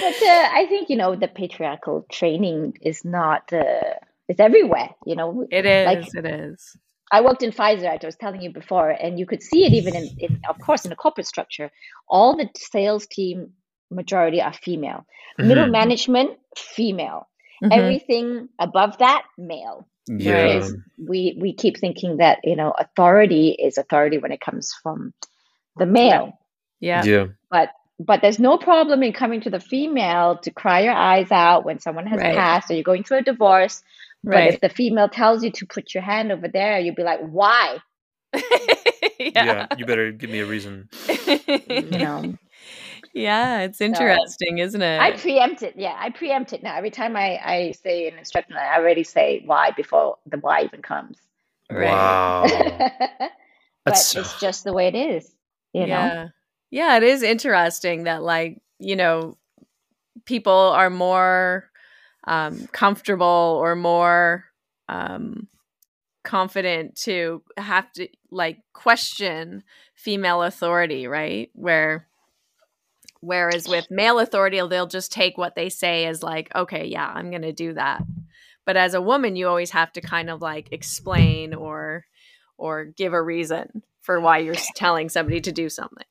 But uh, I think you know the patriarchal training is not uh, it's everywhere. You know, it is. Like- it is. I worked in Pfizer, as I was telling you before, and you could see it even in, in of course, in the corporate structure. All the sales team majority are female. Middle Mhm. management female. Mhm. Everything above that male. Yeah. Is we we keep thinking that you know authority is authority when it comes from the male, Yeah. Yeah. but but there's no problem in coming to the female to cry your eyes out when someone has Right. passed or you're going through a divorce. Right. But Right. if the female tells you to put your hand over there, you'd be like, why? [laughs] Yeah. yeah. You better give me a reason. [laughs] You know. Yeah, it's interesting, isn't it? I preempt it. Yeah, I preempt it now. Every time I, I say an instruction, I already say why before the why even comes. Right. Wow. [laughs] but That's it's just the way it is. You know? yeah. Yeah, it is interesting that like, you know, people are more um comfortable or more um confident to have to like question female authority, right? Where whereas with male authority they'll just take what they say as like, okay, yeah, I'm going to do that. But as a woman, you always have to kind of like explain or or give a reason for why you're telling somebody to do something.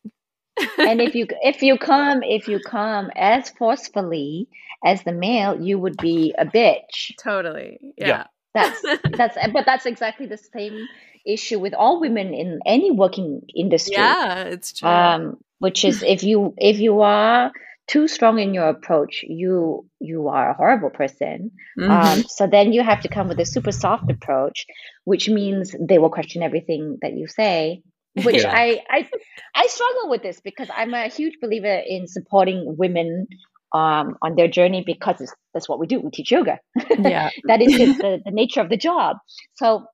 and if you [laughs] if you come if you come as forcefully as the male, you would be a bitch. Totally. Yeah. Yeah. That's [laughs] that's but that's exactly the same issue with all women in any working industry. Yeah, it's true. um, which is if you if you are too strong in your approach, you you are a horrible person. Mhm. Um, so then you have to come with a super soft approach, which means they will question everything that you say. [laughs] Which Yeah. I, I I struggle with this because I'm a huge believer in supporting women um, on their journey because it's, that's what we do. We teach yoga. [laughs] yeah. that is [laughs] the, the nature of the job. So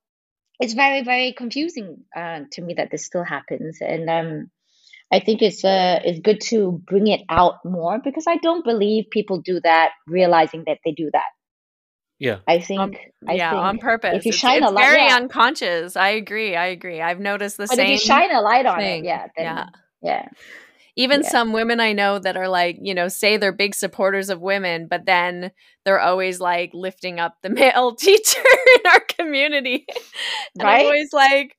it's very, very confusing uh, to me that this still happens. And um, I think it's uh, it's good to bring it out more because I don't believe people do that realizing that they do that. yeah. I think, Um, I yeah, think on purpose. If you It's- shine it's a light, very yeah. unconscious. I agree. I agree. I've noticed the but same if you shine a light on thing. it, yeah, then, yeah. yeah, Even Yeah. some women I know that are like, you know, say they're big supporters of women, but then they're always like lifting up the [laughs] male teacher in our community. [laughs] and I'm Right? always like,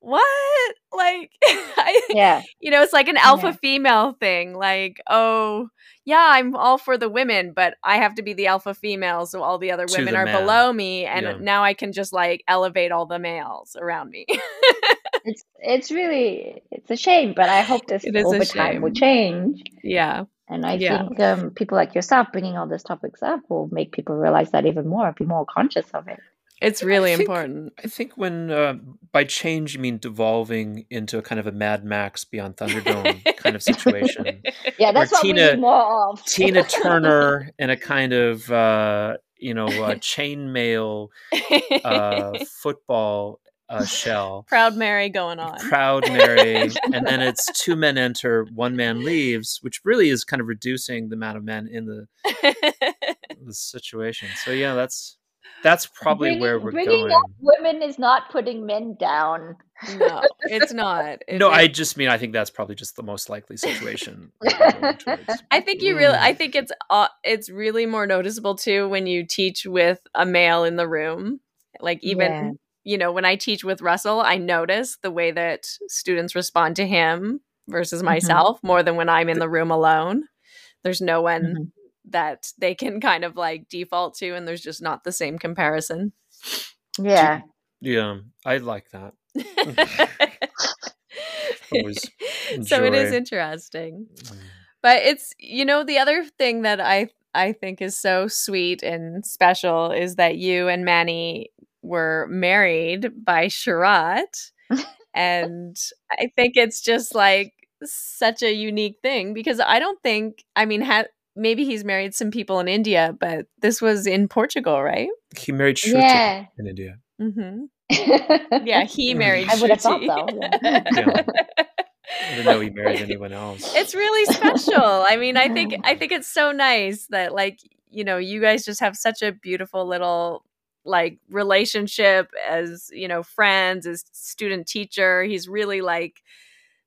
what? Like, [laughs] I, yeah, you know, it's like an alpha Yeah. female thing. Like, oh, yeah, I'm all for the women, but I have to be the alpha female, so all the other To women the are man. below me, and Yeah. now I can just like elevate all the males around me. [laughs] it's it's really it's a shame, but I hope this It is a over time will change. yeah, And I Yeah. think um, people like yourself bringing all these topics up will make people realize that even more, be more conscious of it. It's really I think- important. I think when uh, by change you mean devolving into a kind of a Mad Max Beyond Thunderdome kind of situation. [laughs] Yeah, that's what we Tina- need more of. Tina [laughs] Turner in a kind of uh, you know uh, chainmail uh, [laughs] football uh, shell. Proud Mary going on. Proud Mary, and then it's two men enter, one man leaves, which really is kind of reducing the amount of men in the, the situation. So yeah, that's that's probably bringing, where we're bringing going. up women is not putting men down. no, it's [laughs] not. It- No, it- I just mean I think that's probably just the most likely situation. [laughs] that we're going towards. I think you really. Mm. I think it's uh, it's really more noticeable too when you teach with a male in the room. Like even Yeah. you know when I teach with Russell, I notice the way that students respond to him versus Mm-hmm. myself more than when I'm in the room alone. There's no one Mhm. That they can kind of like default to, and there's just not the same comparison. Yeah. Yeah, I like that. [laughs] So it is interesting. Mm. But it's you know the other thing that I I think is so sweet and special is that you and Manny were married by Sharath. [laughs] and I think it's just like such a unique thing because I don't think I mean ha- maybe he's married some people in India, but this was in Portugal, right? He married Shruti Yeah. in India. hmm yeah. [laughs] Yeah, he married. I would have thought so. Yeah. [laughs] Yeah. I didn't know he married anyone else. it's really special. I mean, I think I think it's so nice that like, you know, you guys just have such a beautiful little like relationship as, you know, friends, as student teacher. He's really like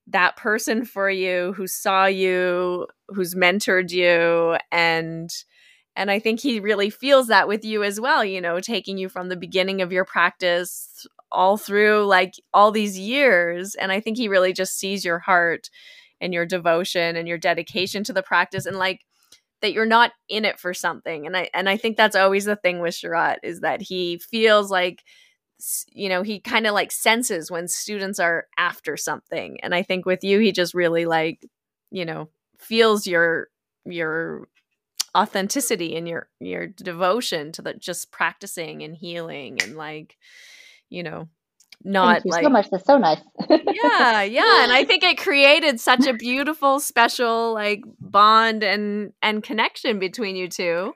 that person for you who saw you, who's mentored you and and I think he really feels that with you as well, you know, taking you from the beginning of your practice all through like all these years. And I think he really just sees your heart and your devotion and your dedication to the practice. And like, that you're not in it for something. And I and I think that's always the thing with Sharath is that he feels like you know he kind of like senses when students are after something and i think with you he just really like you know feels your your authenticity and your your devotion to the just practicing and healing and like you know not Thank you like so much. That's so nice. yeah [laughs] yeah and i think it created such a beautiful special like bond and and connection between you two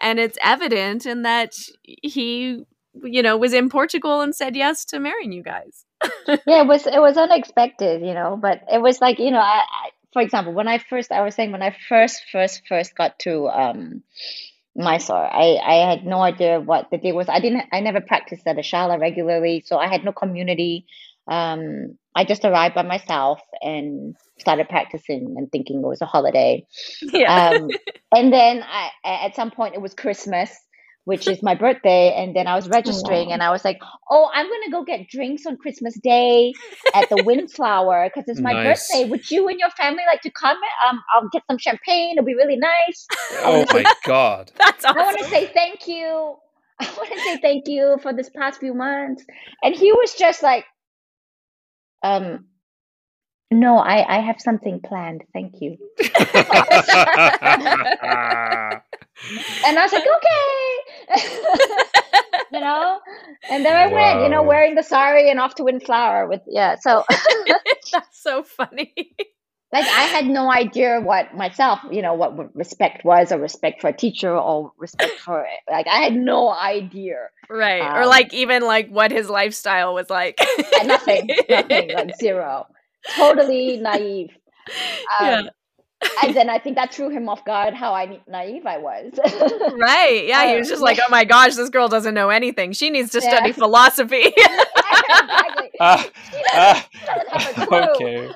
and it's evident in that he you know was in portugal and said yes to marrying you guys [laughs] yeah, it was it was unexpected, you know, but it was like, you know, I, I for example, when I first I was saying when I first first first got to um Mysore, I I had no idea what the day was. I didn't I never practiced at a shala regularly, so I had no community. Um I just arrived by myself and started practicing and thinking it was a holiday. [laughs] yeah Um [laughs] and then I at some point it was Christmas which is my birthday. And then I was registering and I was like, oh, I'm going to go get drinks on Christmas Day at the [laughs] Windflower because it's my Nice. birthday. Would you and your family like to come? Um, I'll get some champagne. It'll be really nice. Oh my [laughs] god. that's I want to say thank you. [laughs] I want to say thank you for this past few months. And he was just like, um, no, I, I have something planned. Thank you. And I was like, okay. [laughs] you know? And there I went, you know, wearing the sari and off to Windflower with, yeah. So, [laughs] [laughs] that's so funny like, I had no idea what myself, you know, what respect was or respect for a teacher or respect for, like, I had no idea. right or Um, like even like what his lifestyle was like Nothing, nothing, like zero. Totally naive. Um, yeah And then I think that threw him off guard how I naive I was. [laughs] right yeah he was just like oh my gosh this girl doesn't know anything she needs to study philosophy [laughs] exactly. [laughs] Ah, She doesn't, ah, she doesn't have a clue. okay.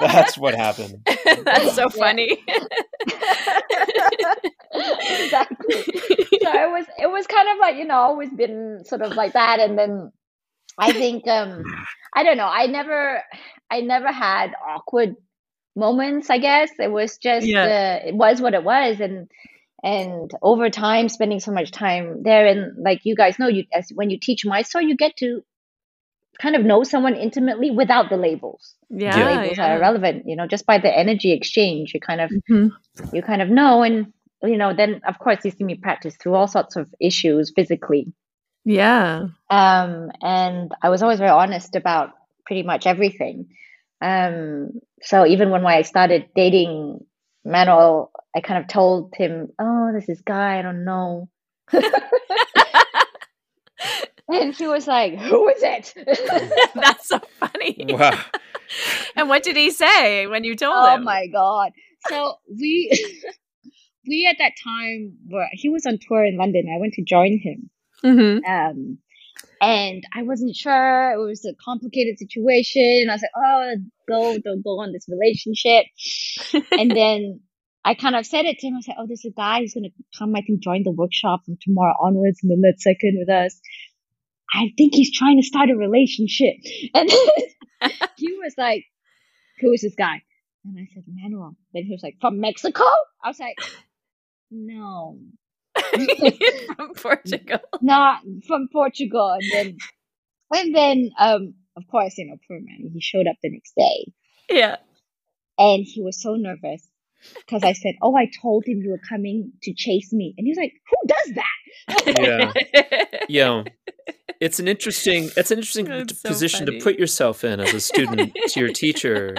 That's what happened. that's so funny exactly. So it was it was kind of like you know always been sort of like that, and then I think um I don't know I never I never had awkward moments. I guess it was just Yeah. uh, it was what it was, and and over time spending so much time there, and like you guys know, you as when you teach Mysore, you get to kind of know someone intimately without the labels. yeah, The labels yeah. are irrelevant, you know, just by the energy exchange, you kind of Mhm. you kind of know and you know then of course you see me practice through all sorts of issues physically yeah um and i was always very honest about pretty much everything um so even when i started dating manuel i kind of told him oh this is guy i don't know. [laughs] And he was like who is it? [laughs] That's so funny. Wow. [laughs] and what did he say when you told oh him? Oh my god. So we we at that time were he was on tour in london. I went to join him. Hmm um and I wasn't sure. It was a complicated situation. I was like, "Oh, go, don't go on this relationship." [laughs] and then I kind of said it to him. I said, "Oh, there's a guy who's gonna come. I think join the workshop from tomorrow onwards, and then let's second with us." I think he's trying to start a relationship, [laughs] and [laughs] he was like, "Who is this guy?" And I said, "Manuel." Then he was like, "From Mexico?" I was like, "No." [laughs] [laughs] from Portugal. not from Portugal. And then, and then, um, of course, you know, poor man, he showed up the next day Yeah. and he was so nervous because I said, Oh, I told him you were coming to chase me. And he was like, Who does that? [laughs] Yeah. Yeah. It's an interesting it's an interesting That's t- so position funny. to put yourself in as a student to your teacher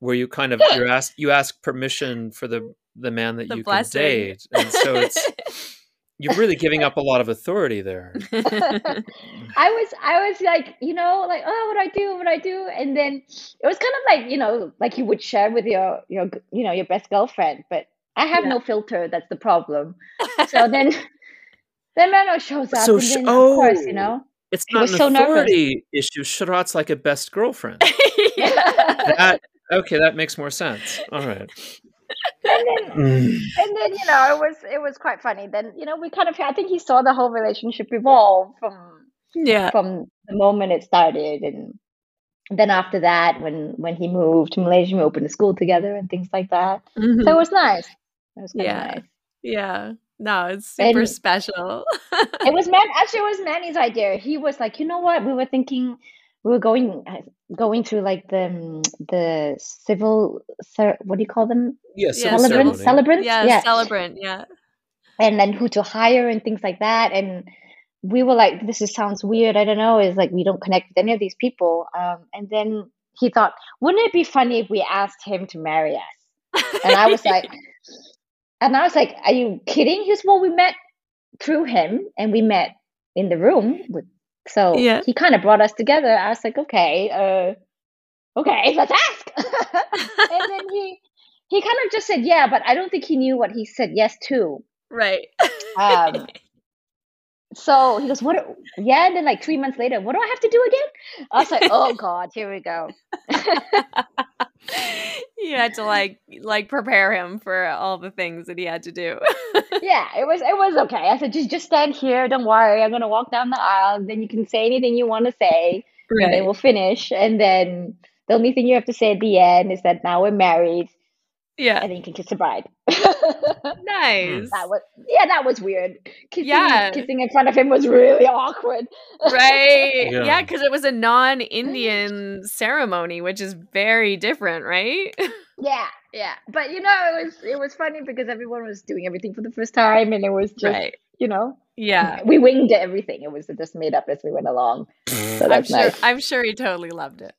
where you kind of you ask you ask permission for the the man that The you blessing. can date. And so it's [laughs] you're really giving up a lot of authority there. [laughs] [laughs] I was, I was like, you know, like, oh, what do I do? What do I do? And then it was kind of like, you know, like you would share with your, your, you know, your best girlfriend, but I have Yeah. no filter. That's the problem. So then, then Mano shows up So and sh- then, of oh, course, oh. you know, It's He not was an so nervous. authority issue. Sharath's like a best girlfriend. That okay, that makes more sense. All right. And then [laughs] Mm. and then you know it was it was quite funny then you know we kind of i think he saw the whole relationship evolve from yeah. from the moment it started and then after that when when he moved to malaysia we opened a school together and things like that Mhm. so it was nice It was kind Yeah. of nice. Yeah. No, it's super And- special. [laughs] It was man. Actually, it was Manny's idea. He was like, you know what? We were thinking, we were going uh, going through like the um, the civil. What do you call them? Yeah, Yeah, civil Celebrants. ceremony. Celebrants. yeah, yeah. celebrant. Yeah. and then who to hire and things like that. And we were like, this is, sounds weird. I don't know. Is like we don't connect with any of these people. Um, and then he thought, wouldn't it be funny if we asked him to marry us? And I was like, [laughs] and I was like, are you kidding? He was, well, we met through him and we met in the room. With, so Yeah. he kind of brought us together. I was like, okay, uh, okay, [laughs] let's ask. [laughs] and then he, he kind of just said, yeah, but I don't think he knew what he said yes to. right. Um, [laughs] so he goes, "What? Yeah." And then like three months later, what do I have to do again? I was like, "Oh [laughs] God, here we go." you had to like like prepare him for all the things that he had to do. [laughs] Yeah, it was it was okay. I said, "Just just stand here. Don't worry. I'm gonna walk down the aisle. Then you can say anything you want to say, and then we'll finish. And then the only thing you have to say at the end is that now we're married, Yeah. and then you can kiss the bride." [laughs] nice. that Nice. was yeah, that was weird. Kissing, Yeah. kissing in front of him was really [laughs] awkward. Right. Yeah. Yeah, because it was a non-Indian ceremony, which is very different, right? [laughs] Yeah, yeah. But you know, it was it was funny because everyone was doing everything for the first time, and it was just right. you know Yeah. we winged everything. It was just made up as we went along. So I'm sure nice. I'm sure he totally loved it.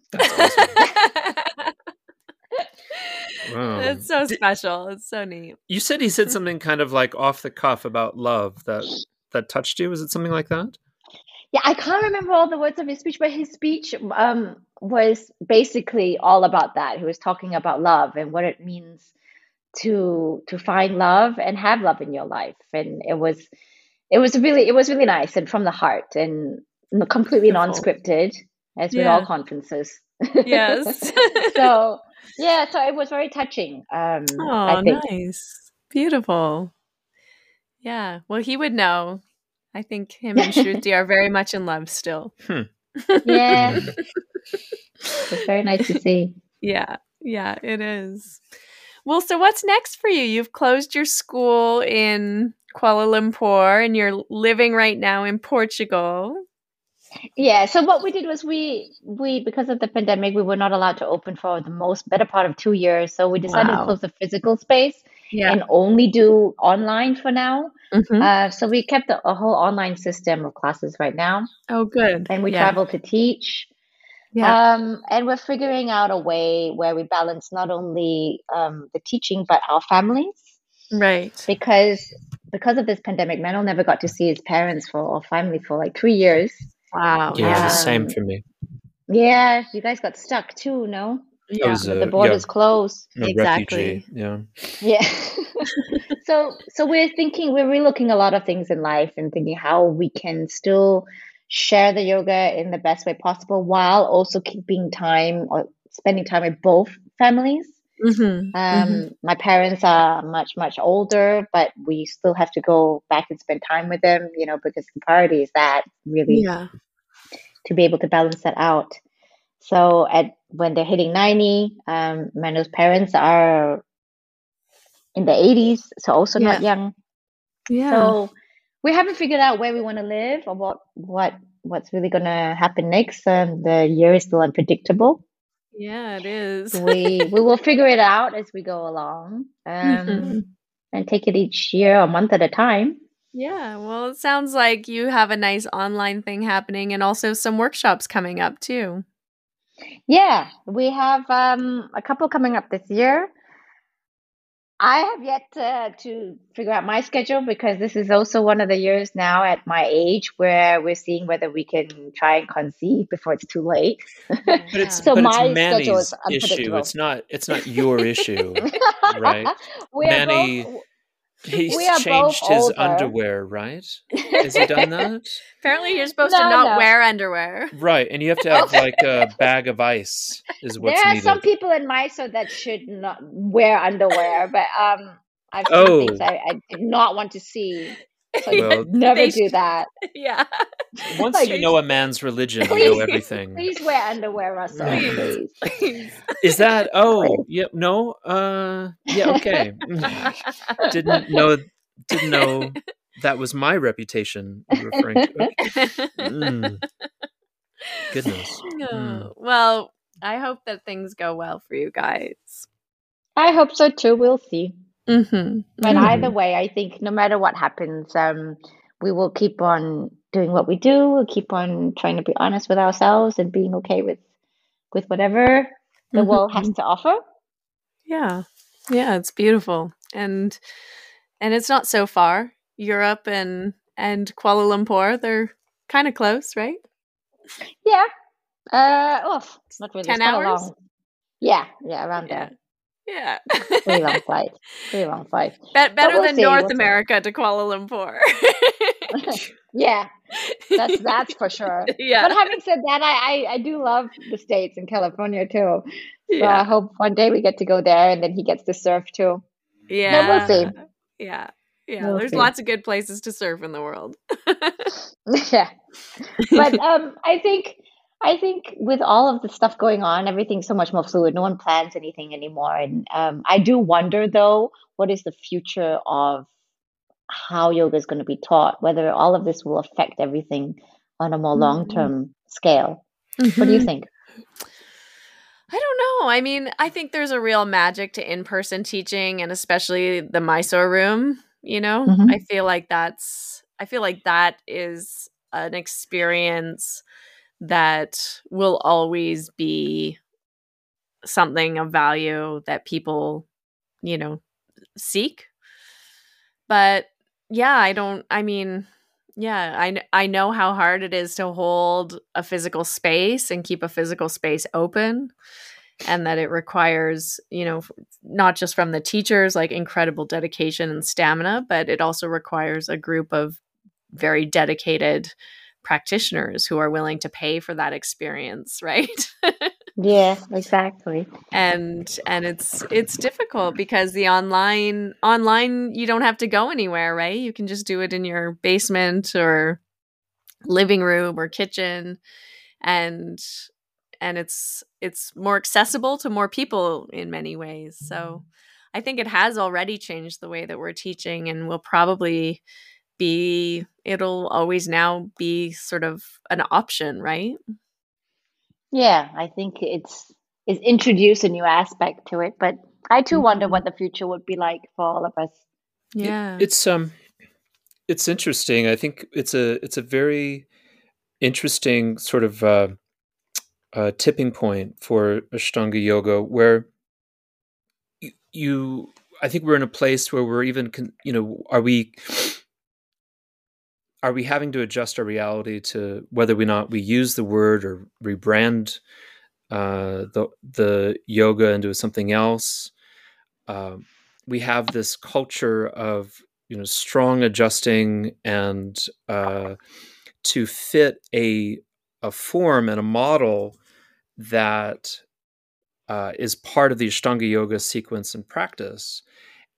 That's awesome. Wow. it's so Did- special. It's so neat. You said he said something kind of like off the cuff about love that that touched you. Was it something like that? Yeah, I can't remember all the words of his speech, but his speech um was basically all about that. He was talking about love and what it means to to find love and have love in your life, and it was it was really it was really nice and from the heart and completely non-scripted, as with all conferences. Yes. [laughs] so yeah, so it was very touching. Um, Oh, I think. nice. Beautiful. Yeah. Well, he would know. I think him and [laughs] Shruti are very much in love still. [laughs] Yeah, it's very nice to see. Yeah. Yeah, it is. Well, so what's next for you? You've closed your school in Kuala Lumpur and you're living right now in Portugal. Yeah, so what we did was we we because of the pandemic we were not allowed to open for the most better part of two years. So we decided Wow. to close the physical space Yeah. and only do online for now. Mhm. Uh, so we kept a, a whole online system of classes right now, oh, good. and we yeah. travel to teach. Yeah. Um, and we're figuring out a way where we balance not only um, the teaching but our families right. because because of this pandemic, Manuel never got to see his parents for or family for like three years. Wow. Yeah, Yeah. the same for me. Yeah, you guys got stuck too, no? Yeah. was With uh, the borders closed. yeah, a Exactly. refugee. Yeah. Yeah. [laughs] so so we're thinking we're relooking a lot of things in life and thinking how we can still share the yoga in the best way possible while also keeping time or spending time with both families. Mhm. Um, My parents are much, much older, but we still have to go back and spend time with them, you know, because the priority is that really Yeah. to be able to balance that out. So at when they're hitting 90, um, Manuel's parents are in the 80s, so also not young. Yeah. So we haven't figured out where we want to live or what what what's really going to happen next. Um, the year is still unpredictable. Yeah, it is. We we will figure it out as we go along, um, [laughs] and take it each year, a month at a time. Yeah, well, it sounds like you have a nice online thing happening and also some workshops coming up too. Yeah, we have um, a couple coming up this year. I have yet uh, to figure out my schedule because this is also one of the years now at my age where we're seeing whether we can try and conceive before it's too late. But it's So but my it's Manny's schedule is issue. It's not it's not your issue. [laughs] Right. Manny- both- He's We are changed his older. underwear, right? Has he done that? [laughs] Apparently, you're [laughs] supposed to not no. wear underwear. Right, and you have to have [laughs] like a bag of ice is what's there are needed. some people in Mysore that should not wear underwear, but um, I've seen Oh. things I, I did not want to see. [laughs] Well, [laughs] Never do sh- that. [laughs] yeah. once Like- you know a man's religion, you know everything. Please wear underwear, Russell. Please. Please. Please. Is that? Oh, yeah. No. Uh. Yeah. Okay. didn't know. Didn't know that was my reputation referring to. Mm, goodness. Mm. Well, I hope that things go well for you guys. I hope so too. We'll see. Mm-hmm. But Mhm. either way, I think no matter what happens, um, we will keep on doing what we do. We'll keep on trying to be honest with ourselves and being okay with with whatever the Mhm. world has to offer. Yeah. Yeah, it's beautiful. And and it's not so far. Europe and and Kuala Lumpur, they're kind of close, right? Yeah. Uh, oh, it's not really. 10 it's hours? long- Yeah, yeah, around Yeah. there. Yeah. Pretty long [laughs] flight. Pretty long flight. Bet better we'll than see, North we'll see. America to Kuala Lumpur. [laughs] Yeah, that's that's for sure. [laughs] yeah. But having said that, I, I I do love the states and California too. So I hope one day we get to go there, and then he gets to surf too. Yeah. we'll see. Yeah. Yeah. We'll There's see. lots of good places to surf in the world. yeah, but um, I think I think with all of the stuff going on, everything's so much more fluid. No one plans anything anymore, and um, I do wonder though, what is the future of how yoga is going to be taught? Whether all of this will affect everything on a more Mhm. long term scale. What do you Mhm. think? I don't know. I mean, I think there's a real magic to in-person teaching and especially the Mysore room, you know? Mhm. I feel like that's I feel like that is an experience that will always be something of value that people, you know, seek. But yeah, I don't I mean, yeah, I I know how hard it is to hold a physical space and keep a physical space open and that it requires, you know, not just from the teachers like incredible dedication and stamina, but it also requires a group of very dedicated practitioners who are willing to pay for that experience, [laughs] right? Yeah, exactly. and and it's it's difficult because the online online you don't have to go anywhere right you can just do it in your basement or living room or kitchen and and it's it's more accessible to more people in many ways so i think it has already changed the way that we're teaching and will probably be it'll always now be sort of an option right Yeah, I think it's it's introduced a new aspect to it, but I too wonder what the future would be like for all of us. It- yeah it's um it's interesting. I think it's a it's a very interesting sort of uh, uh, tipping point for Ashtanga yoga where you, you I think we're in a place where we're even con, you know are we are we having to adjust our reality to whether or not we use the word or rebrand uh, the the yoga into something else um, we have this culture of you know strong adjusting and uh, to fit a a form and a model that uh, is part of the Ashtanga yoga sequence and practice.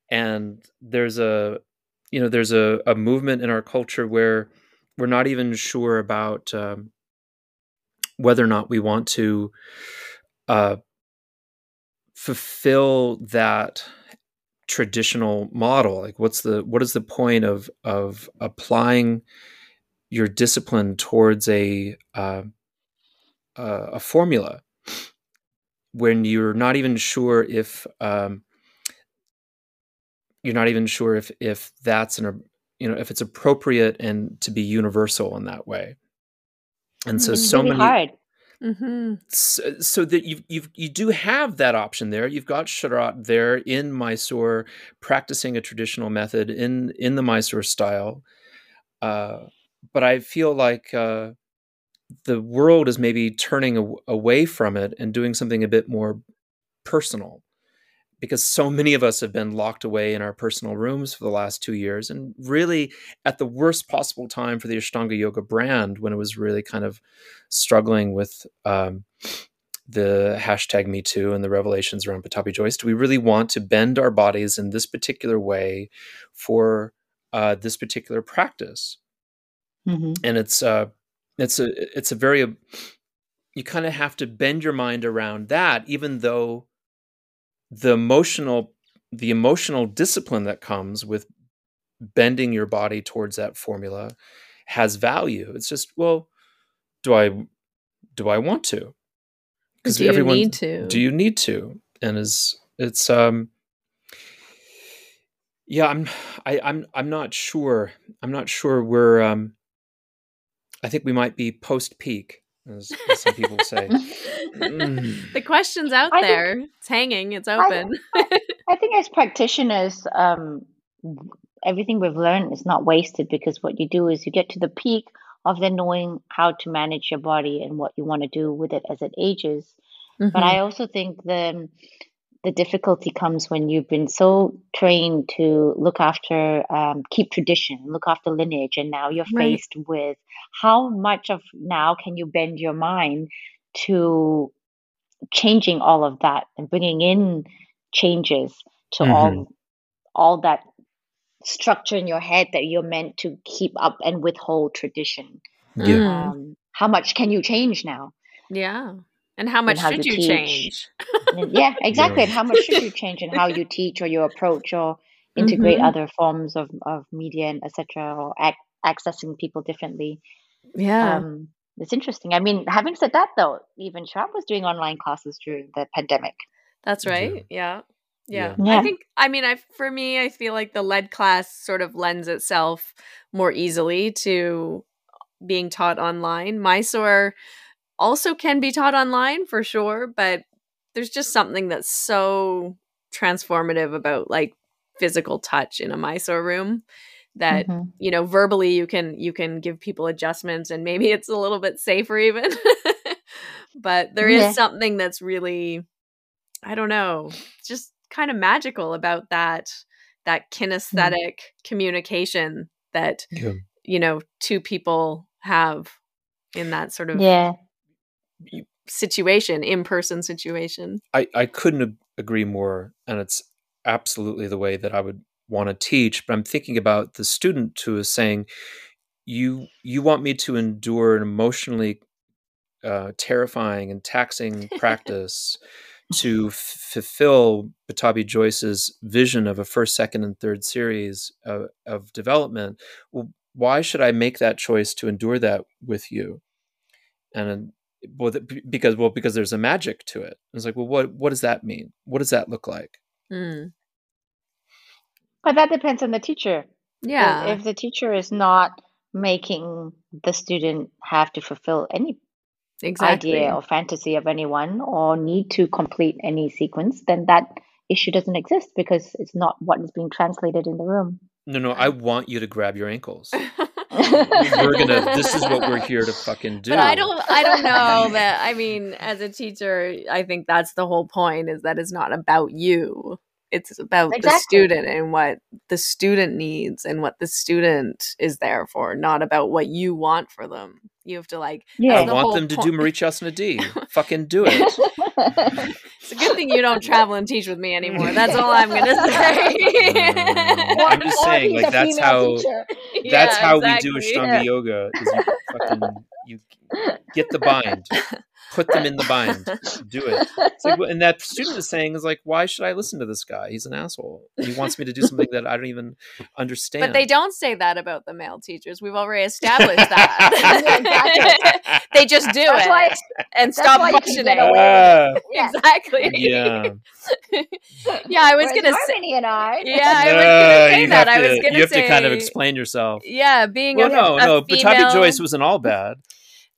And there's a you know there's a, a movement in our culture where we're not even sure about um, whether or not we want to uh, fulfill that traditional model. Like what's the what is the point of of applying your discipline towards a uh, uh, a formula when you're not even sure if um, you're not even sure if if that's an you know if it's appropriate and to be universal in that way and so It's so really many hard. mm-hmm. so, so that you you you do have that option there. You've got Sharath there in Mysore practicing a traditional method in in the Mysore style, uh, but I feel like uh, the world is maybe turning aw- away from it and doing something a bit more personal. Because so many of us have been locked away in our personal rooms for the last two years, and really at the worst possible time for the Ashtanga Yoga brand, when it was really kind of struggling with um, the hashtag Me Too and the revelations around Pattabhi Joyce. Do we really want to bend our bodies in this particular way for uh, this particular practice, Mhm. and it's uh, it's a it's a very you kind of have to bend your mind around that, even though the emotional the emotional discipline that comes with bending your body towards that formula has value. It's just well, do I do I want to? Do you need to? Do you need to? And is it's um yeah, I'm I, I'm I'm not sure. I'm not sure we're um I think we might be post peak, as, as some people say. [laughs] Mm. the question's out I think- there. it's hanging. It's I- open. [laughs] I think as practitioners, um, everything we've learned is not wasted because what you do is you get to the peak of then knowing how to manage your body and what you want to do with it as it ages. But Mhm. I also think the the difficulty comes when you've been so trained to look after, um, keep tradition, look after lineage, and now you're Right. faced with how much of now can you bend your mind to changing all of that and bringing in changes to all all that structure in your head that you're meant to keep up and withhold tradition. Yeah. Mm. Um, how much can you change now? yeah. And how much how should to you teach. change? Yeah, [laughs] exactly. Yeah. And how much should you change in how you teach or you approach or integrate Mhm. other forms of, of media and etc. or ac- accessing people differently. Yeah. Um, it's interesting. I mean, having said that, though, even Trump was doing online classes during the pandemic. That's Yeah. right. Yeah. Yeah. Yeah. I think I mean I for me I feel like the lead class sort of lends itself more easily to being taught online. Mysore also can be taught online for sure, but there's just something that's so transformative about like physical touch in a Mysore room that Mhm. you know verbally you can you can give people adjustments and maybe it's a little bit safer even [laughs] but there is Yeah. something that's really i don't know just kind of magical about that that kinesthetic communication that Yeah. you know two people have in that sort of Yeah. Situation in-person situation I, I couldn't agree more, and it's absolutely the way that I would want to teach. But I'm thinking about the student who is saying, "You you want me to endure an emotionally uh, terrifying and taxing [laughs] practice to f- fulfill Pattabhi Joyce's vision of a first, second, and third series of, of development. Well, why should I make that choice to endure that with you?" And well, because well, because there's a magic to it. It's like, well, what what does that mean? What does that look like? Mm. But that depends on the teacher. If- yeah If the teacher is not making the student have to fulfill any exactly idea or fantasy of anyone or need to complete any sequence, then that issue doesn't exist because it's not what is being translated in the room. No, no, I want you to grab your ankles. [laughs] We're gonna. This is what we're here to fucking do. But I don't I don't know that I mean as a teacher I think that's the whole point is that it's not about you. It's about the student and what the student needs and what the student is there for, not about what you want for them. You have to like I the want them to do point. Marie Chasna D. [laughs] fucking do it. it's a good thing you don't travel and teach with me anymore. That's all I'm gonna [laughs] say. Mm. I'm just saying, like that's how teacher. [laughs] that's Yeah, how exactly. we do Ashtanga yoga. Is you fucking you get the bind, put them in the bind, do it. Like, [laughs] and that student is saying is like, why should I listen to this guy? He's an asshole. He wants me to do something that I don't even understand. But they don't say that about the male teachers. We've already established [laughs] Yeah, that. [laughs] they just do That's it why- and stop why you can questioning. get away Yeah. Exactly. yeah. yeah, I was Whereas gonna say. Harmony and I. Yeah, I was gonna say that. have I was gonna you have say. to kind of explain yourself. Yeah, being Well, a, no, a no, female, Pattabhi Joyce wasn't all bad.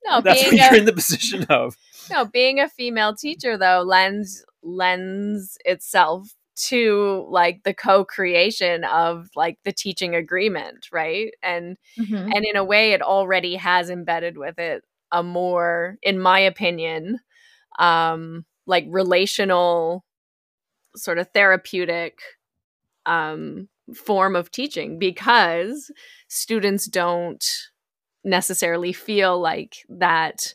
no, That's being what a, you're in the position of. No, being a female teacher though lends lends itself to like the co-creation of like the teaching agreement, right? And Mhm. and in a way it already has embedded with it a more in my opinion um like relational sort of therapeutic um form of teaching because students don't necessarily feel like that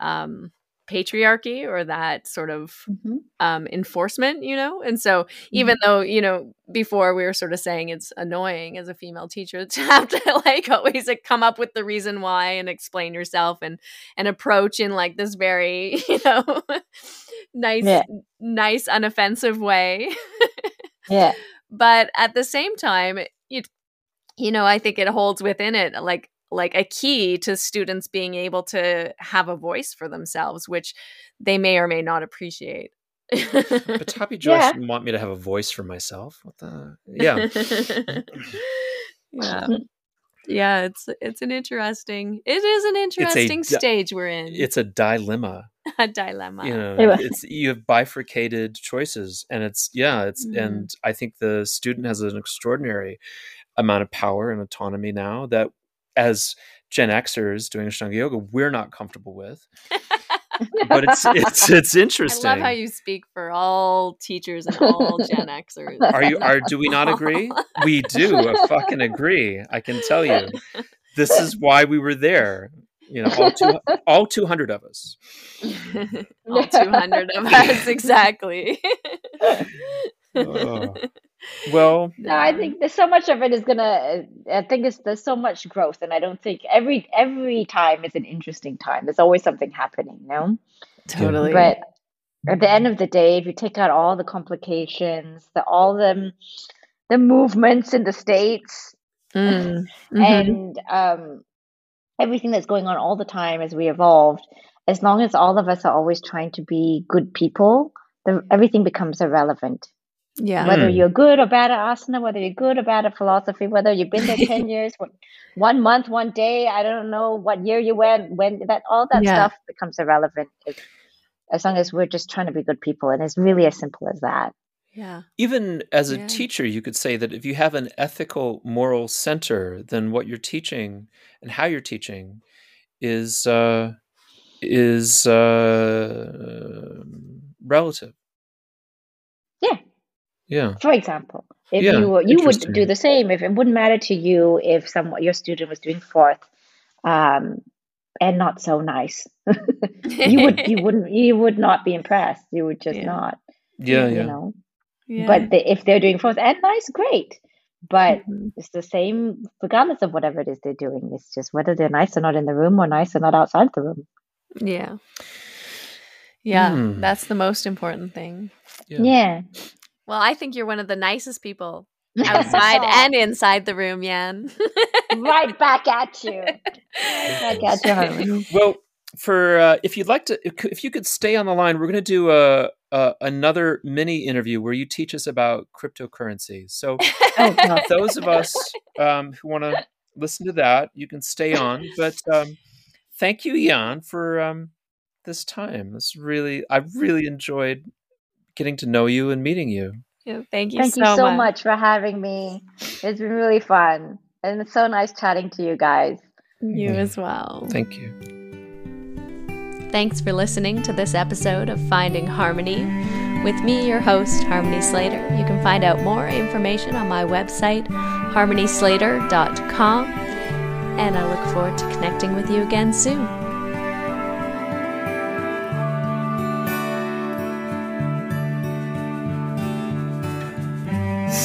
um patriarchy or that sort of Mhm. um, enforcement, you know? And so, even though, you know, before we were sort of saying it's annoying as a female teacher [laughs] to have to like always like, come up with the reason why and explain yourself and and approach in like this very, [laughs] you know, nice, Yeah. nice, unoffensive way. Yeah. [laughs] but at the same time, it, you know, I think it holds within it like like a key to students being able to have a voice for themselves, which they may or may not appreciate. But [laughs] Pattabhi Joyce Yeah. want me to have a voice for myself. What the? [laughs] Yeah. yeah. [laughs] Yeah, it's it's an interesting it is an interesting di- stage we're in. It's a dilemma. a dilemma. You know, it's you have bifurcated choices, and it's yeah, it's Mhm. and I think the student has an extraordinary amount of power and autonomy now that as Gen Xers doing Ashtanga yoga, we're not comfortable with. [laughs] But it's it's it's interesting. I love how you speak for all teachers and all Gen Xers. Are you are do we not agree? We do. I [laughs] fucking agree. I can tell you. This is why we were there. You know, all two all two hundred of us. [laughs] all 200 of us, exactly. Oh. Well, [laughs] No, I think there's so much of it is gonna. I think it's there's so much growth, and I don't think every every time is an interesting time. There's always something happening, no. totally. But at the end of the day, if you take out all the complications, the all the the movements in the states, Mm, mhm. and um, everything that's going on all the time as we evolved, as long as all of us are always trying to be good people, the, everything becomes irrelevant. Yeah. Whether Mm. you're good or bad at asana, whether you're good or bad at philosophy, whether you've been there 10 [laughs] years, one- one month, one day, I don't know what year you went, when that all that Yeah. stuff becomes irrelevant as, as long as we're just trying to be good people. And it's really as simple as that. Yeah. even as a Yeah. teacher, you could say that if you have an ethical, moral center, then what you're teaching and how you're teaching is uh, is uh, relative. Yeah. Yeah. For example, if Yeah, you were, you would do the same. If it wouldn't matter to you if some your student was doing fourth, um, and not so nice, [laughs] you would you [laughs] wouldn't you would not be impressed. You would just Yeah. not. Yeah. You Yeah. know. Yeah. But the, if they're doing fourth and nice, great. But Mhm. it's the same regardless of whatever it is they're doing. It's just whether they're nice or not in the room or nice or not outside the room. Yeah. Yeah, Hmm. that's the most important thing. Yeah. Yeah. Well, I think you're one of the nicest people [laughs] outside and inside the room, Yan. right back at you. [laughs] Right back at you, Harmony. Well, for uh, if you'd like to, if, if you could stay on the line, we're going to do a, a another mini interview where you teach us about cryptocurrency. So Oh, those of us um, who want to listen to that, you can stay on. But um, thank you, Yan, for um, this time. This really, I really enjoyed getting to know you and meeting you. Yeah, thank you Thank so, you so much. much for having me. It's been really fun. And it's so nice chatting to you guys. You Yeah. as well. Thank you. Thanks for listening to this episode of Finding Harmony with me, your host, Harmony Slater. You can find out more information on my website, harmonyslater.com, and I look forward to connecting with you again soon.